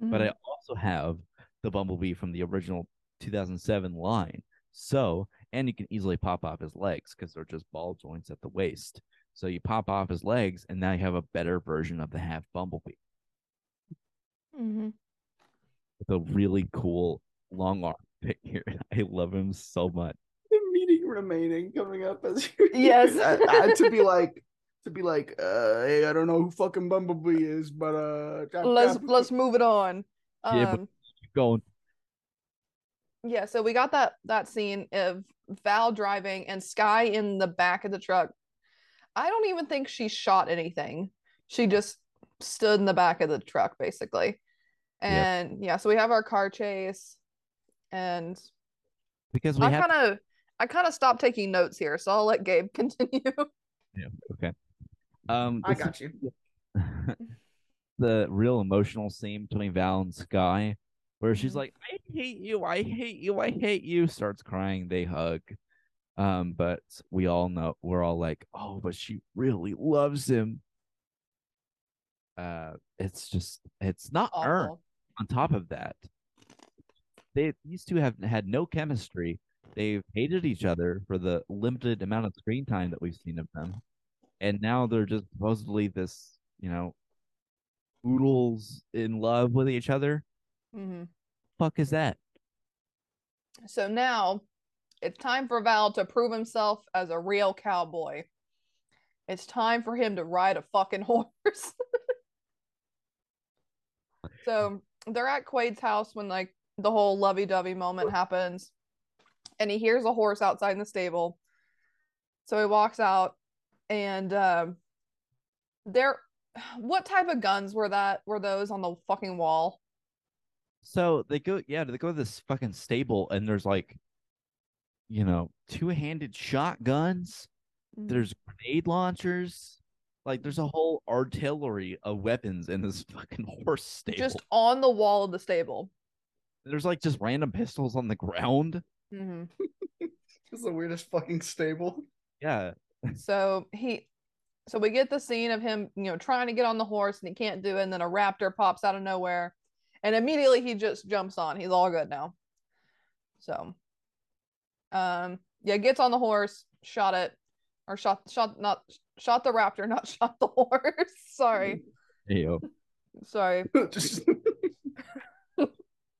Speaker 3: But I also have the Bumblebee from the original 2007 line. So, and you can easily pop off his legs because they're just ball joints at the waist. So you pop off his legs, and now you have a better version of the half Bumblebee
Speaker 2: Mhm.
Speaker 3: with a really cool long arm. figure. I love him so much.
Speaker 1: The meeting remaining coming up as
Speaker 2: Yes.
Speaker 1: I, I- to be like to be like, uh, hey, I don't know who fucking Bumblebee is, but uh, chop,
Speaker 2: let's
Speaker 1: chop.
Speaker 2: let's move it on. Um,
Speaker 3: Yeah, but- Keep going.
Speaker 2: Yeah, so we got that that scene of Val driving and Sky in the back of the truck. I don't even think she shot anything. She just stood in the back of the truck basically. And yeah, so we have our car chase and
Speaker 3: Because we
Speaker 2: I
Speaker 3: have
Speaker 2: kind of I kind of stopped taking notes here, so I'll let Gabe continue.
Speaker 3: yeah, okay. Um
Speaker 1: I
Speaker 3: this
Speaker 1: got you.
Speaker 3: the real emotional scene between Val and Sky, where she's
Speaker 2: Mhm.
Speaker 3: like, I hate you, I hate you, I hate you, starts crying, they hug. Um, but we all know we're all like, oh, but she really loves him. Uh, it's just it's not earned.
Speaker 2: Awful.
Speaker 3: on top of that, they these two have had no chemistry. They've hated each other for the limited amount of screen time that we've seen of them, and now they're just supposedly this, you know, oodles in love with each other.
Speaker 2: Mm-hmm.
Speaker 3: Fuck is that?
Speaker 2: So now it's time for Val to prove himself as a real cowboy. It's time for him to ride a fucking horse. so they're at Quaid's house when like the whole lovey-dovey moment happens, and he hears a horse outside in the stable. So he walks out, and um, there, what type of guns were that? Were those on the fucking wall?
Speaker 3: So they go, yeah, they go to this fucking stable, and there's like, you know, two-handed shotguns. There's grenade launchers. Like there's a whole artillery of weapons in this fucking horse stable.
Speaker 2: just on the wall of the stable.
Speaker 3: There's like just random pistols on the ground.
Speaker 2: hmm
Speaker 1: It's the weirdest fucking stable.
Speaker 3: Yeah.
Speaker 2: So he, so we get the scene of him, you know, trying to get on the horse and he can't do it, and then a raptor pops out of nowhere, and immediately he just jumps on. He's all good now. So, um, yeah, gets on the horse, shot it, or shot, shot not shot the raptor, not shot the horse. Sorry,
Speaker 3: Ayo.
Speaker 2: sorry.
Speaker 1: Just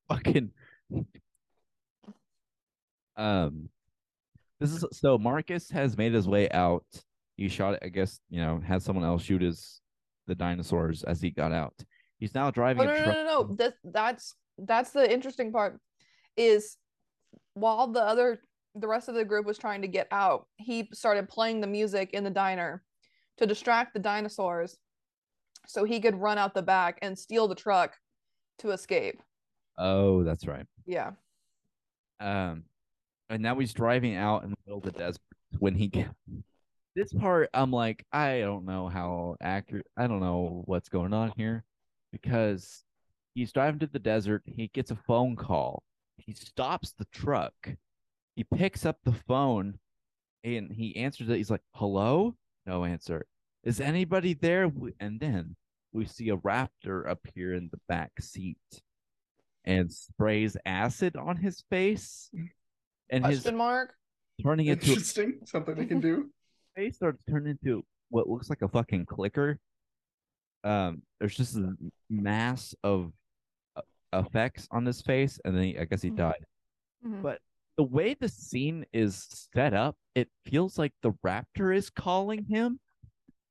Speaker 3: Fucking. Um, this is so Marcus has made his way out. He shot it. I guess you know had someone else shoot his the dinosaurs as he got out. He's now driving
Speaker 2: Oh,
Speaker 3: a
Speaker 2: no, no, no, no, no. That, that's that's the interesting part. Is while the other the rest of the group was trying to get out, he started playing the music in the diner to distract the dinosaurs, so he could run out the back and steal the truck to escape.
Speaker 3: Oh, that's right.
Speaker 2: Yeah.
Speaker 3: Um, and now he's driving out in the middle of the desert when he this part. I'm like, I don't know how accurate. I don't know what's going on here because he's driving to the desert. He gets a phone call. He stops the truck. He picks up the phone and he answers it. He's like, "Hello?" No answer. Is anybody there? And then we see a raptor appear in the back seat and sprays acid on his face. And his
Speaker 2: Question mark.
Speaker 3: turning into
Speaker 1: interesting. Something they can do.
Speaker 3: face starts turning into what looks like a fucking clicker. Um, there's just a mass of uh, effects on his face, and then he, I guess he
Speaker 2: Mhm.
Speaker 3: died.
Speaker 2: Mhm.
Speaker 3: But the way the scene is set up, it feels like the raptor is calling him,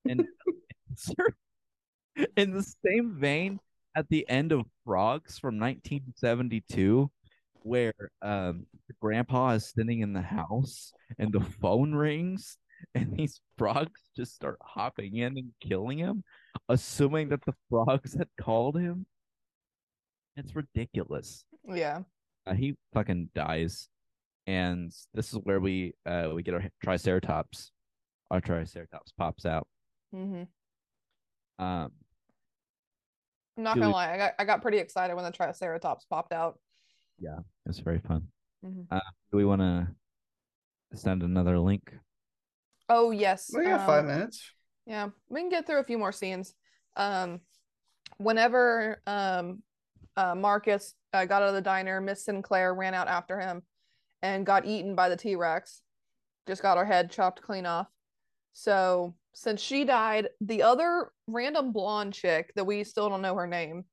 Speaker 3: and in the same vein, at the end of Frogs from 1972, where um the grandpa is sitting in the house and the phone rings and these frogs just start hopping in and killing him, assuming that the frogs had called him. It's ridiculous.
Speaker 2: Yeah.
Speaker 3: Uh, he fucking dies, and this is where we uh we get our Triceratops. Our Triceratops pops out.
Speaker 2: Mm-hmm.
Speaker 3: Um,
Speaker 2: I'm not gonna
Speaker 3: we-
Speaker 2: lie. I got I got pretty excited when the Triceratops popped out.
Speaker 3: Yeah, it's very fun.
Speaker 2: Mhm.
Speaker 3: Do we want to send another link?
Speaker 2: Oh yes.
Speaker 1: We got
Speaker 2: um,
Speaker 1: five minutes.
Speaker 2: Yeah, we can get through a few more scenes. Um, whenever um, uh, Marcus uh, got out of the diner, Miss Sinclair ran out after him and got eaten by the T Rex. Just got her head chopped clean off. So since she died, the other random blonde chick that we still don't know her name,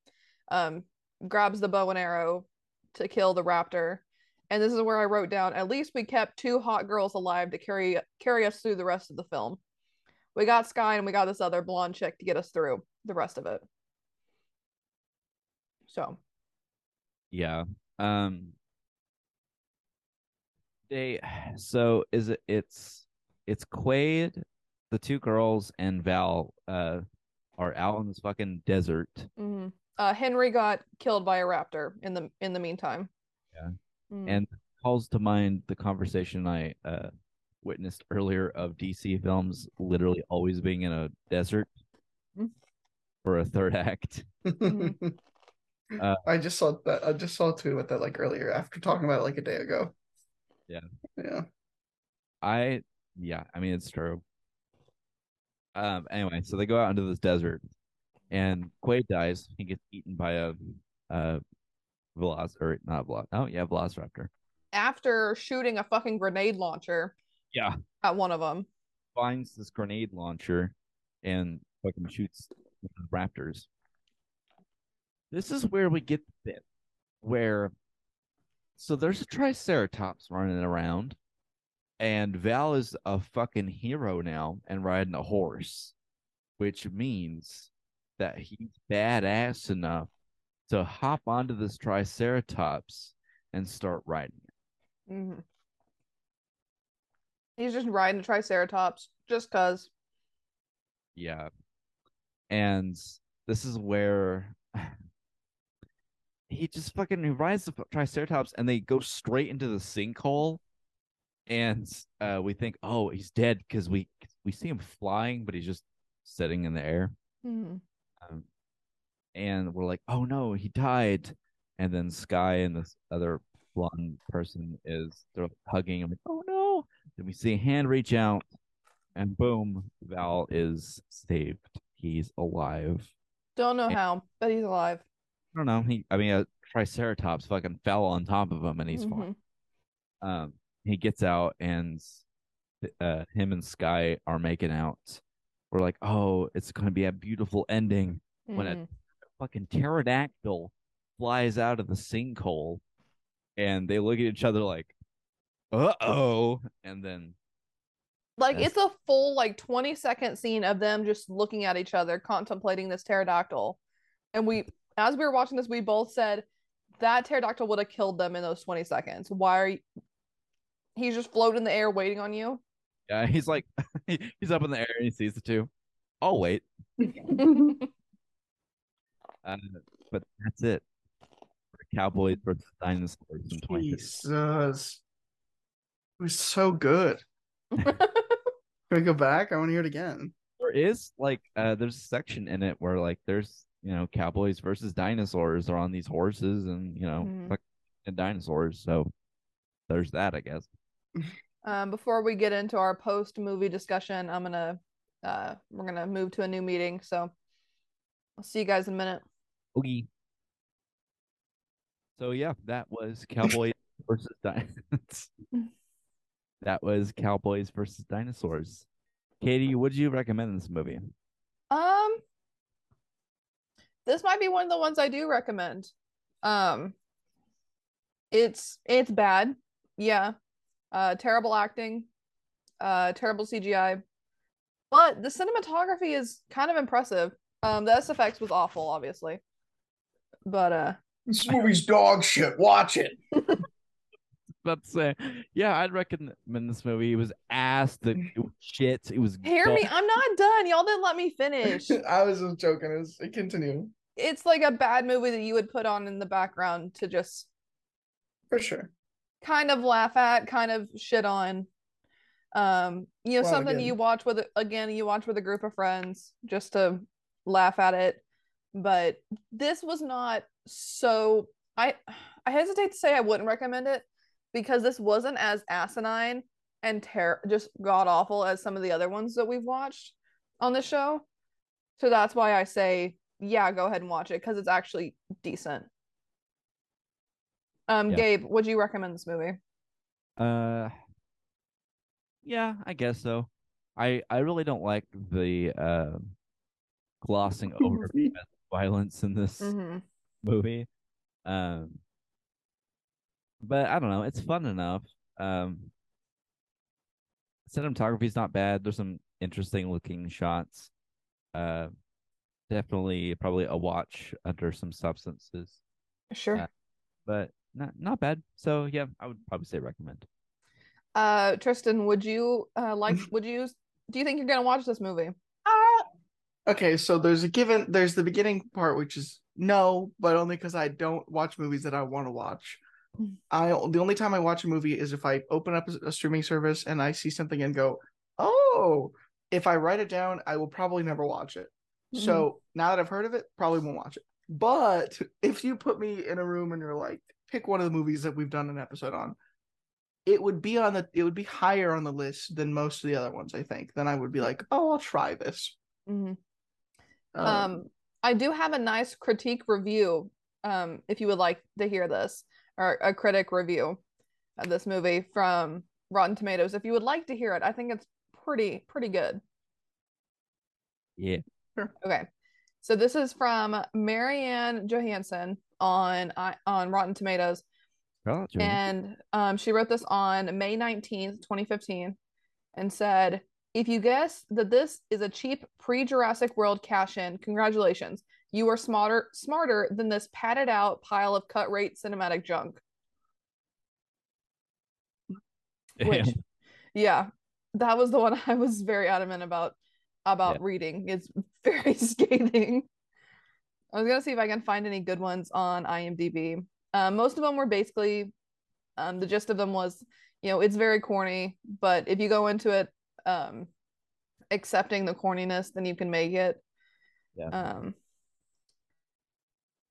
Speaker 2: um, grabs the bow and arrow to kill the raptor, And this is where I wrote down at least we kept two hot girls alive to carry carry us through the rest of the film. We got Sky and we got this other blonde chick to get us through the rest of it. So
Speaker 3: Yeah. Um they so is it it's it's Quaid, the two girls and Val uh are out in this fucking desert.
Speaker 2: mhm. uh, Henry got killed by a raptor in the in the meantime.
Speaker 3: Yeah.
Speaker 2: Mhm.
Speaker 3: and calls to mind the conversation I uh witnessed earlier of DC films literally always being in a desert
Speaker 2: Mm.
Speaker 3: for a third act.
Speaker 2: Mhm.
Speaker 3: Uh,
Speaker 1: I just saw that. I just saw a tweet about that like earlier after talking about it like a day ago.
Speaker 3: Yeah.
Speaker 1: Yeah.
Speaker 3: I yeah, I mean it's true. Um anyway, so they go out into this desert and Quaid dies. He gets eaten by a uh velociraptor, or not Veloc. Oh yeah, Velociraptor.
Speaker 2: After shooting a fucking grenade launcher
Speaker 3: Yeah.
Speaker 2: at one of them.
Speaker 3: Finds this grenade launcher and fucking shoots raptors. This is where we get the bit where so there's a triceratops running around and Val is a fucking hero now and riding a horse, which means that he's badass enough to hop onto this triceratops and start riding it.
Speaker 2: hmm He's just riding a triceratops just cause.
Speaker 3: Yeah. And this is where he just fucking he rides the triceratops and they go straight into the sinkhole. And uh we think, oh, he's dead because we we see him flying, but he's just sitting in the air.
Speaker 2: Mhm.
Speaker 3: Um, and we're like, oh no, he died. And then Sky and this other blonde person is they're hugging. I'm like, oh no. Then we see a hand reach out, and boom, Val is saved. He's alive.
Speaker 2: Don't know
Speaker 3: Yeah.
Speaker 2: how, but he's alive.
Speaker 3: I don't know. He, I mean, a Triceratops fucking fell on top of him, and he's
Speaker 2: Mhm.
Speaker 3: fine. Um, he gets out, and uh, him and Sky are making out. We're like, oh, it's gonna be a beautiful ending. When a
Speaker 2: Mhm.
Speaker 3: fucking pterodactyl flies out of the sinkhole and they look at each other like uh-oh and then
Speaker 2: Like it's a full like 20 second scene of them just looking at each other, contemplating this pterodactyl. And we as we were watching this, we both said that pterodactyl would have killed them in those 20 seconds. Why are you he's just floating in the air waiting on you?
Speaker 3: yeah he's like he's up in the air and he sees the two i'll wait uh, but that's it for cowboys versus dinosaurs in 2015.
Speaker 1: Jesus. It was so good. Can we go back? I want to hear it again.
Speaker 3: there is like uh there's a section in it where like there's you know cowboys versus dinosaurs are on these horses and you know
Speaker 2: Mhm.
Speaker 3: fucking dinosaurs so there's that i guess
Speaker 2: Um, before we get into our post movie discussion, I'm gonna uh we're gonna move to a new meeting. So I'll see you guys in a minute.
Speaker 3: Okay. So yeah, that was Cowboys versus dinosaurs. that was Cowboys versus dinosaurs. Katy, would you recommend this movie?
Speaker 2: Um, this might be one of the ones I do recommend. Um, it's it's bad, yeah. Uh, terrible acting, uh, terrible CGI, but the cinematography is kind of impressive. Um, the SFX was awful, obviously, but uh,
Speaker 1: This movie's dog shit. Watch it.
Speaker 3: About to say, yeah, I'd recommend this movie. It was ass. The it was shit. It was.
Speaker 2: hear me, I'm not done. Y'all didn't let me finish.
Speaker 1: I was just joking. It was, continue.
Speaker 2: It's like a bad movie that you would put on in the background to just
Speaker 1: For sure.
Speaker 2: kind of laugh at, kind of shit on. Um, you know,
Speaker 1: Well,
Speaker 2: something
Speaker 1: again-
Speaker 2: you watch with again, you watch with a group of friends just to laugh at it. But this was not so I I hesitate to say I wouldn't recommend it because this wasn't as asinine and ter- just god awful as some of the other ones that we've watched on the show. So that's why I say, yeah, go ahead and watch it because it's actually decent. Um,
Speaker 3: Yeah.
Speaker 2: Gabe, would you recommend this movie?
Speaker 3: Uh, yeah, I guess so. I I really don't like the uh, glossing over violence in this
Speaker 2: Mm-hmm.
Speaker 3: movie. Um, but I don't know. It's fun enough. Um, cinematography's not bad. There's some interesting looking shots. Uh, definitely probably a watch under some substances,
Speaker 2: Sure.
Speaker 3: Uh, but not not bad. So yeah, I would probably say recommend.
Speaker 2: Uh, Tristin, would you uh like would you do you think you're gonna watch this movie?
Speaker 1: Uh, okay, so there's a given there's the beginning part which is no, but only because I don't watch movies that I want to watch. I the only time I watch a movie is if I open up a, a streaming service and I see something and go, "Oh." If I write it down, I will probably never watch it. So now that I've heard of it, probably won't watch it. But if you put me in a room and you're like, pick one of the movies that we've done an episode on, it would be on the it would be higher on the list than most of the other ones, I think. Then I would be like, oh, I'll try this.
Speaker 2: Mhm.
Speaker 1: Um,
Speaker 2: Um, I do have a nice critique review. Um, if you would like to hear this, or a critic review of this movie from Rotten Tomatoes. If you would like to hear it, I think it's pretty pretty good.
Speaker 3: Yeah.
Speaker 2: Okay. So this is from Marianne Johansson on on Rotten Tomatoes,
Speaker 3: Well,
Speaker 2: and um, she wrote this on May 19th, 2015, and said, If you guess that this is a cheap pre-Jurassic World cash-in, congratulations. You are smarter smarter than this padded out pile of cut rate cinematic junk. Which yeah, that was the one I was very adamant about about
Speaker 3: Yeah.
Speaker 2: reading. It's very scathing. I was gonna see if I can find any good ones on IMDb. Um, most of them were basically, um, the gist of them was, you know, it's very corny, but if you go into it, um, accepting the corniness, then you can make it.
Speaker 3: Yeah.
Speaker 2: Um,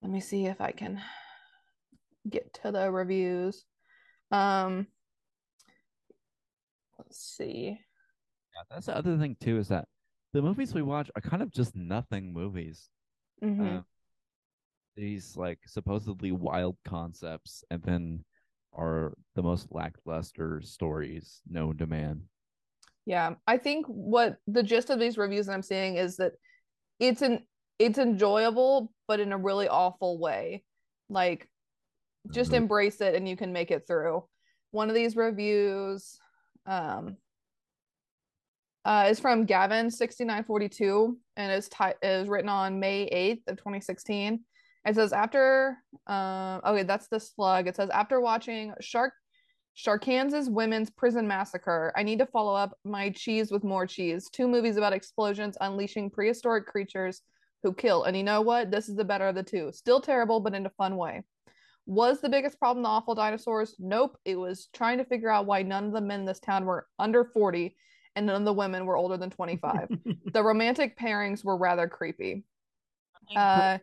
Speaker 2: let me see if I can get to the reviews. Um, let's see.
Speaker 3: Yeah, that's the other thing too is that the movies we watch are kind of just nothing movies.
Speaker 2: Mhm.
Speaker 3: Uh, these like supposedly wild concepts, and then are the most lackluster stories known to man.
Speaker 2: Yeah, I think what the gist of these reviews that I'm seeing is that it's an it's enjoyable, but in a really awful way. Like, just
Speaker 3: Mhm.
Speaker 2: embrace it and you can make it through. One of these reviews, um, uh, is from Gavin6942 and is is written on May 8th of 2016. It says after um okay, that's the slug. It says after watching Shark Sharkansas Women's Prison Massacre, I need to follow up my cheese with more cheese. Two movies about explosions unleashing prehistoric creatures who kill. And you know what? This is the better of the two. Still terrible, but in a fun way. Was the biggest problem the awful dinosaurs? Nope. It was trying to figure out why none of the men in this town were under 40 and none of the women were older than 25. the romantic pairings were rather creepy. Uh,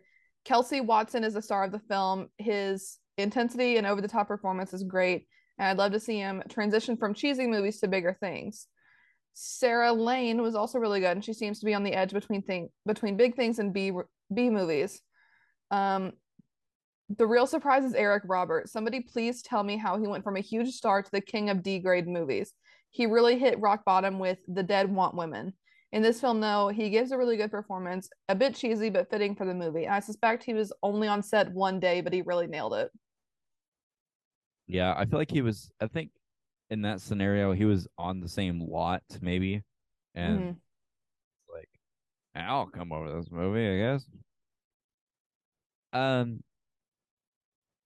Speaker 2: Kelsey Watson is the star of the film. His intensity and over the top performance is great, and I'd love to see him transition from cheesy movies to bigger things. Sarah Lane was also really good, and she seems to be on the edge between thing between big things and B B movies. Um, the real surprise is Eric Roberts. Somebody please tell me how he went from a huge star to the king of D grade movies. He really hit rock bottom with The Dead Want Women. In this film, though, he gives a really good performance, a bit cheesy but fitting for the movie. I suspect he was only on set one day, but he really nailed it.
Speaker 3: Yeah, I feel like he was. I think in that scenario, he was on the same lot, maybe, and
Speaker 2: Mhm.
Speaker 3: like, I'll come over this movie, I guess. Um,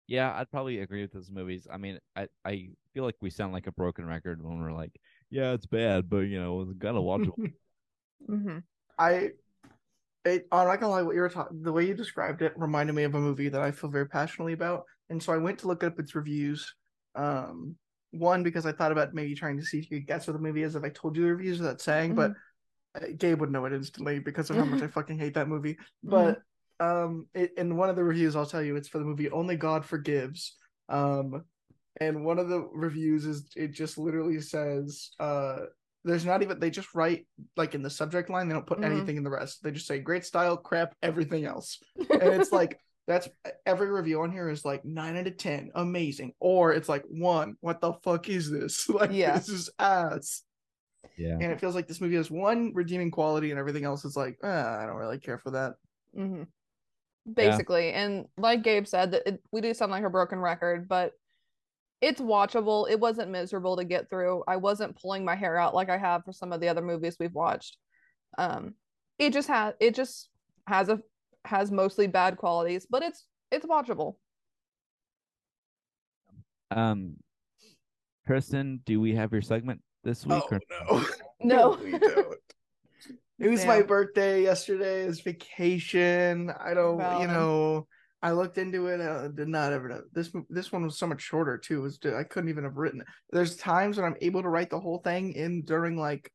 Speaker 3: yeah, I'd probably agree with those movies. I mean, I I feel like we sound like a broken record when we're like, yeah, it's bad, but you know, we'll gotta watch it.
Speaker 2: Mhm.
Speaker 1: I, it, I'm not gonna lie, what you were talking, the way you described it reminded me of a movie that I feel very passionately about, and so I went to look up its reviews. Um, one because I thought about maybe trying to see if you could guess what the movie is if I told you the reviews without saying, but uh, Gabe would know it instantly because of how much I fucking hate that movie. But um, it, in one of the reviews, I'll tell you, it's for the movie Only God Forgives. Um, and one of the reviews is it just literally says, uh, there's not even they just write like in the subject line, they don't put
Speaker 2: Mhm.
Speaker 1: anything in the rest. They just say great style, crap, everything else. And it's like that's every review on here is like nine out of ten, amazing. Or it's like one, what the fuck is this? Like
Speaker 2: Yeah.
Speaker 1: this is ass.
Speaker 3: Yeah,
Speaker 1: And it feels like this movie has one redeeming quality and everything else is like, ah, I don't really care for that.
Speaker 2: Mhm. Basically, and like Gabe said, that it, we do sound like a broken record, but it's watchable. It wasn't miserable to get through. I wasn't pulling my hair out like I have for some of the other movies we've watched. Um, it just has it just has a has mostly bad qualities, but it's it's watchable.
Speaker 3: Um, Tristin, do we have your segment this week?
Speaker 1: Oh
Speaker 3: or-
Speaker 1: no,
Speaker 2: No.
Speaker 1: we don't. It was my birthday yesterday. It's vacation. I don't, you know. I looked into it. I did not ever know this. This one was so much shorter too. It was I couldn't even have written. it. There's times when I'm able to write the whole thing in during like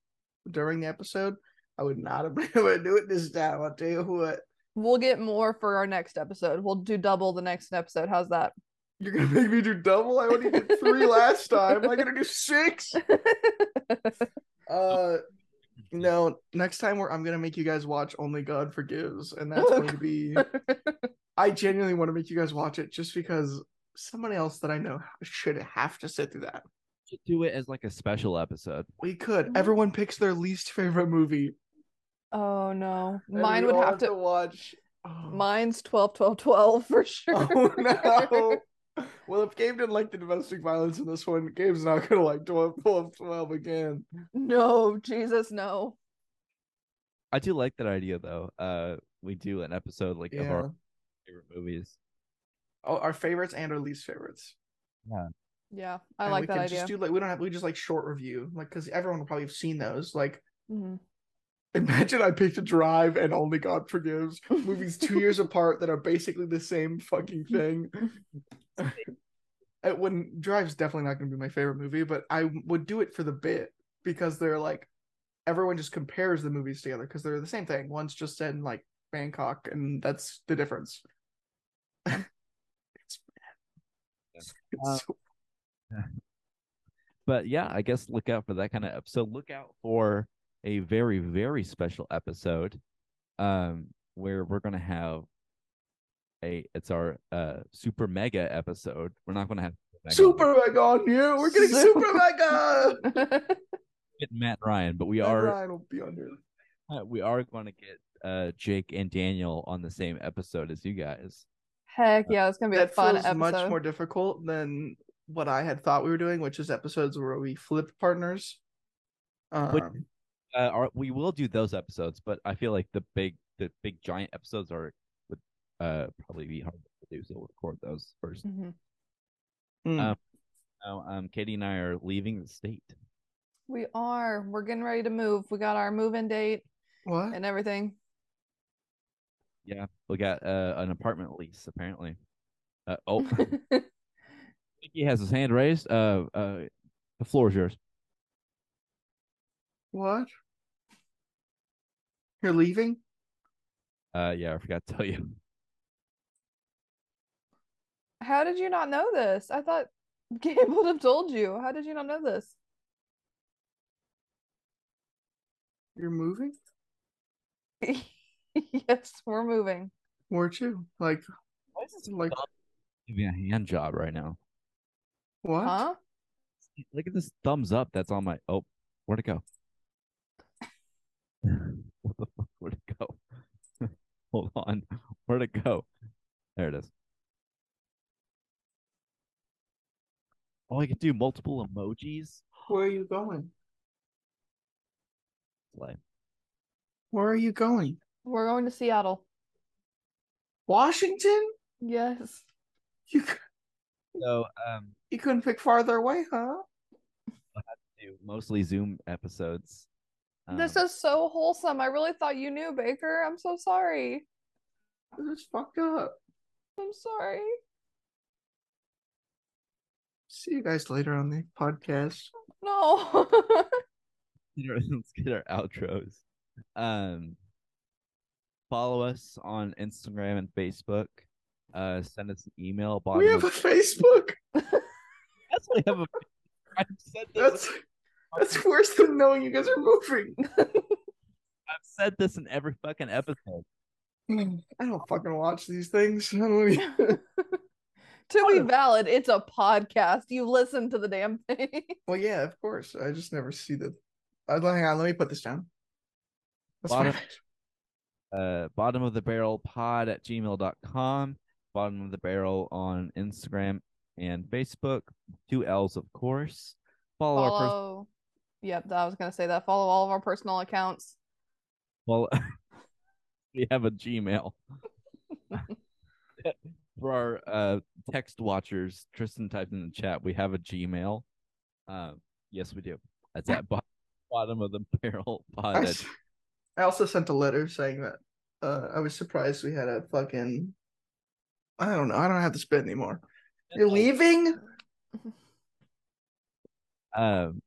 Speaker 1: during the episode. I would not have been able to do it this time. I'll tell you what.
Speaker 2: We'll get more for our next episode. We'll do double the next episode. How's that?
Speaker 1: You're gonna make me do double. I only did three last time. Am I gonna do six? Uh, no. Next time we're I'm gonna make you guys watch Only God Forgives, and that's going to be. I genuinely want to make you guys watch it just because somebody else that I know should have to sit through that.
Speaker 3: should do it as like a special episode.
Speaker 1: We could. Everyone picks their least favorite movie.
Speaker 2: Oh no. Mine would
Speaker 1: all
Speaker 2: have to
Speaker 1: watch. Oh,
Speaker 2: mine's 12 12 12 for sure.
Speaker 1: oh no. Well, if Gabe didn't like the domestic violence in this one, Gabe's not gonna like 12, 12, 12 again.
Speaker 2: no, Jesus, no.
Speaker 3: I do like that idea though. Uh, we do an episode like of our favorite movies.
Speaker 1: Oh, our favorites and our least favorites.
Speaker 2: Yeah, Yeah, I
Speaker 1: And
Speaker 2: like
Speaker 1: we
Speaker 2: that idea.
Speaker 1: Just do like we don't have we just like short review like because everyone will probably have seen those. Like
Speaker 2: Mhm.
Speaker 1: Imagine I picked a Drive and Only God Forgives movies two years apart that are basically the same fucking thing. it wouldn't Drive's definitely not going to be my favorite movie, but I would do it for the bit because they're like everyone just compares the movies together because they're the same thing. One's just set in like Bangkok, and that's the difference. it's, it's
Speaker 3: Uh,
Speaker 1: so
Speaker 3: But yeah, I guess look out for that kind of episode. Look out for a very very special episode, um, where we're gonna have a it's our uh super mega episode. We're not gonna have mega.
Speaker 1: Super Mega on you. We're getting
Speaker 2: Super-
Speaker 1: Super Mega.
Speaker 3: get Matt Ryan, but we
Speaker 1: Matt
Speaker 3: are
Speaker 1: Ryan will be on here.
Speaker 3: uh, we are going to get uh Jake and Daniel on the same episode as you guys.
Speaker 2: Heck yeah, it's gonna be a
Speaker 1: That
Speaker 2: fun
Speaker 1: feels
Speaker 2: episode.
Speaker 1: much more difficult than what I had thought we were doing, which is episodes where we flip partners.
Speaker 3: But-
Speaker 1: Um,
Speaker 3: Uh, our, we will do those episodes, but I feel like the big the big giant episodes are would uh probably be hard to do, so we'll record those first.
Speaker 2: Mhm.
Speaker 1: hmm.
Speaker 3: um, Now, um, Katy and I are leaving the state.
Speaker 2: We are. We're getting ready to move. We got our move-in date
Speaker 1: what?
Speaker 2: and everything.
Speaker 3: Yeah, we got uh, an apartment lease apparently. Uh, oh, he has his hand raised. Uh, uh, the floor is yours.
Speaker 1: What? You're leaving?
Speaker 3: Uh, yeah, I forgot to tell you.
Speaker 2: How did you not know this? I thought Gabe would have told you. How did you not know this?
Speaker 1: You're moving?
Speaker 2: yes, we're moving.
Speaker 1: Where to? Like,
Speaker 3: Why is this
Speaker 1: like
Speaker 3: Give me a hand job right now.
Speaker 1: what?
Speaker 2: Huh?
Speaker 3: Look at this thumbs up that's on my. Oh, where'd it go? What the fuck? Where'd it go? Hold on. Where'd it go? There it is. Oh, I could do multiple emojis.
Speaker 1: Where are you going?
Speaker 3: Play.
Speaker 1: Where are you going?
Speaker 2: We're going to Seattle.
Speaker 1: Washington?
Speaker 2: Yes.
Speaker 1: You
Speaker 3: So, um,
Speaker 1: you couldn't pick farther away, huh?
Speaker 3: do mostly Zoom episodes.
Speaker 2: This
Speaker 3: Um,
Speaker 2: is so wholesome. I really thought you knew, Baker. I'm so sorry.
Speaker 1: This is fucked up.
Speaker 2: I'm sorry.
Speaker 1: See you guys later on the podcast.
Speaker 2: No.
Speaker 3: let's get our outros. Um, follow us on Instagram and Facebook. Uh, send us an email.
Speaker 1: We
Speaker 3: bottom
Speaker 1: have a
Speaker 3: of-
Speaker 1: Facebook.
Speaker 3: Yes, we have a. I've said this.
Speaker 1: That's that's worse than knowing you guys are moving.
Speaker 3: I've said this in every fucking episode.
Speaker 1: I don't fucking watch these things. I don't even-
Speaker 2: to be valid, it's a podcast. You listen to the damn thing.
Speaker 1: well, yeah, of course. I just never see the. Uh, hang on, let me put this down. That's
Speaker 3: Bottom- Uh, bottom of the barrel pod at gmail.com. Bottom of the barrel on Instagram and Facebook. Two L's, of course. Follow, our pers-
Speaker 2: Follow. Yep, I was gonna say that. Follow all of our personal accounts.
Speaker 3: well, we have a Gmail. For our uh, text watchers, Tristin typed in the chat, we have a Gmail. Um, yes, we do. That's at bo- bottom of the barrel pod.
Speaker 1: I,
Speaker 3: at-
Speaker 1: also sent a letter saying that uh, I was surprised we had a fucking. I don't know. I don't have to spit anymore. You're leaving?
Speaker 3: Um,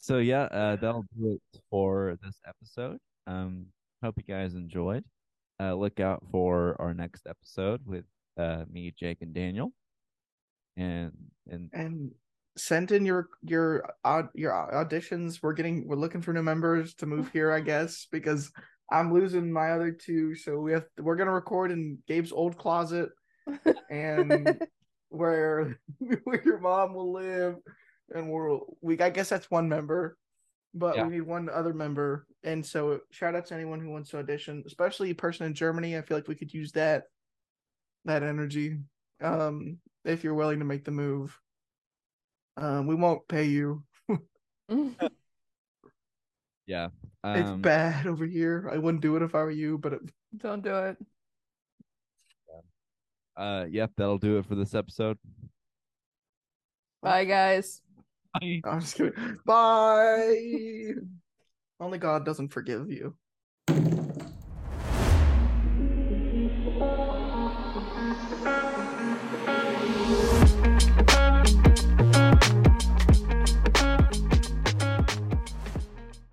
Speaker 3: so yeah, uh, that'll do it for this episode. Um, hope you guys enjoyed. Uh, look out for our next episode with uh me, Jake, and Daniel. And and
Speaker 1: And send in your your your auditions. We're getting we're looking for new members to move here, I guess, because I'm losing my other two. So we have we're gonna record in Gabe's old closet and where where your mom will live, and we're we I guess that's one member, but
Speaker 3: Yeah.
Speaker 1: we need one other member. And so shout out to anyone who wants to audition, especially a person in Germany. I feel like we could use that that energy. Um, if you're willing to make the move. Um, we won't pay you.
Speaker 3: yeah,
Speaker 1: It's
Speaker 3: um,
Speaker 1: bad over here. I wouldn't do it if I were you, but it,
Speaker 2: Don't do it.
Speaker 3: uh, yep, that'll do it for this episode.
Speaker 2: Bye, guys.
Speaker 3: Bye.
Speaker 1: I'm just kidding. Bye. Only God doesn't forgive you.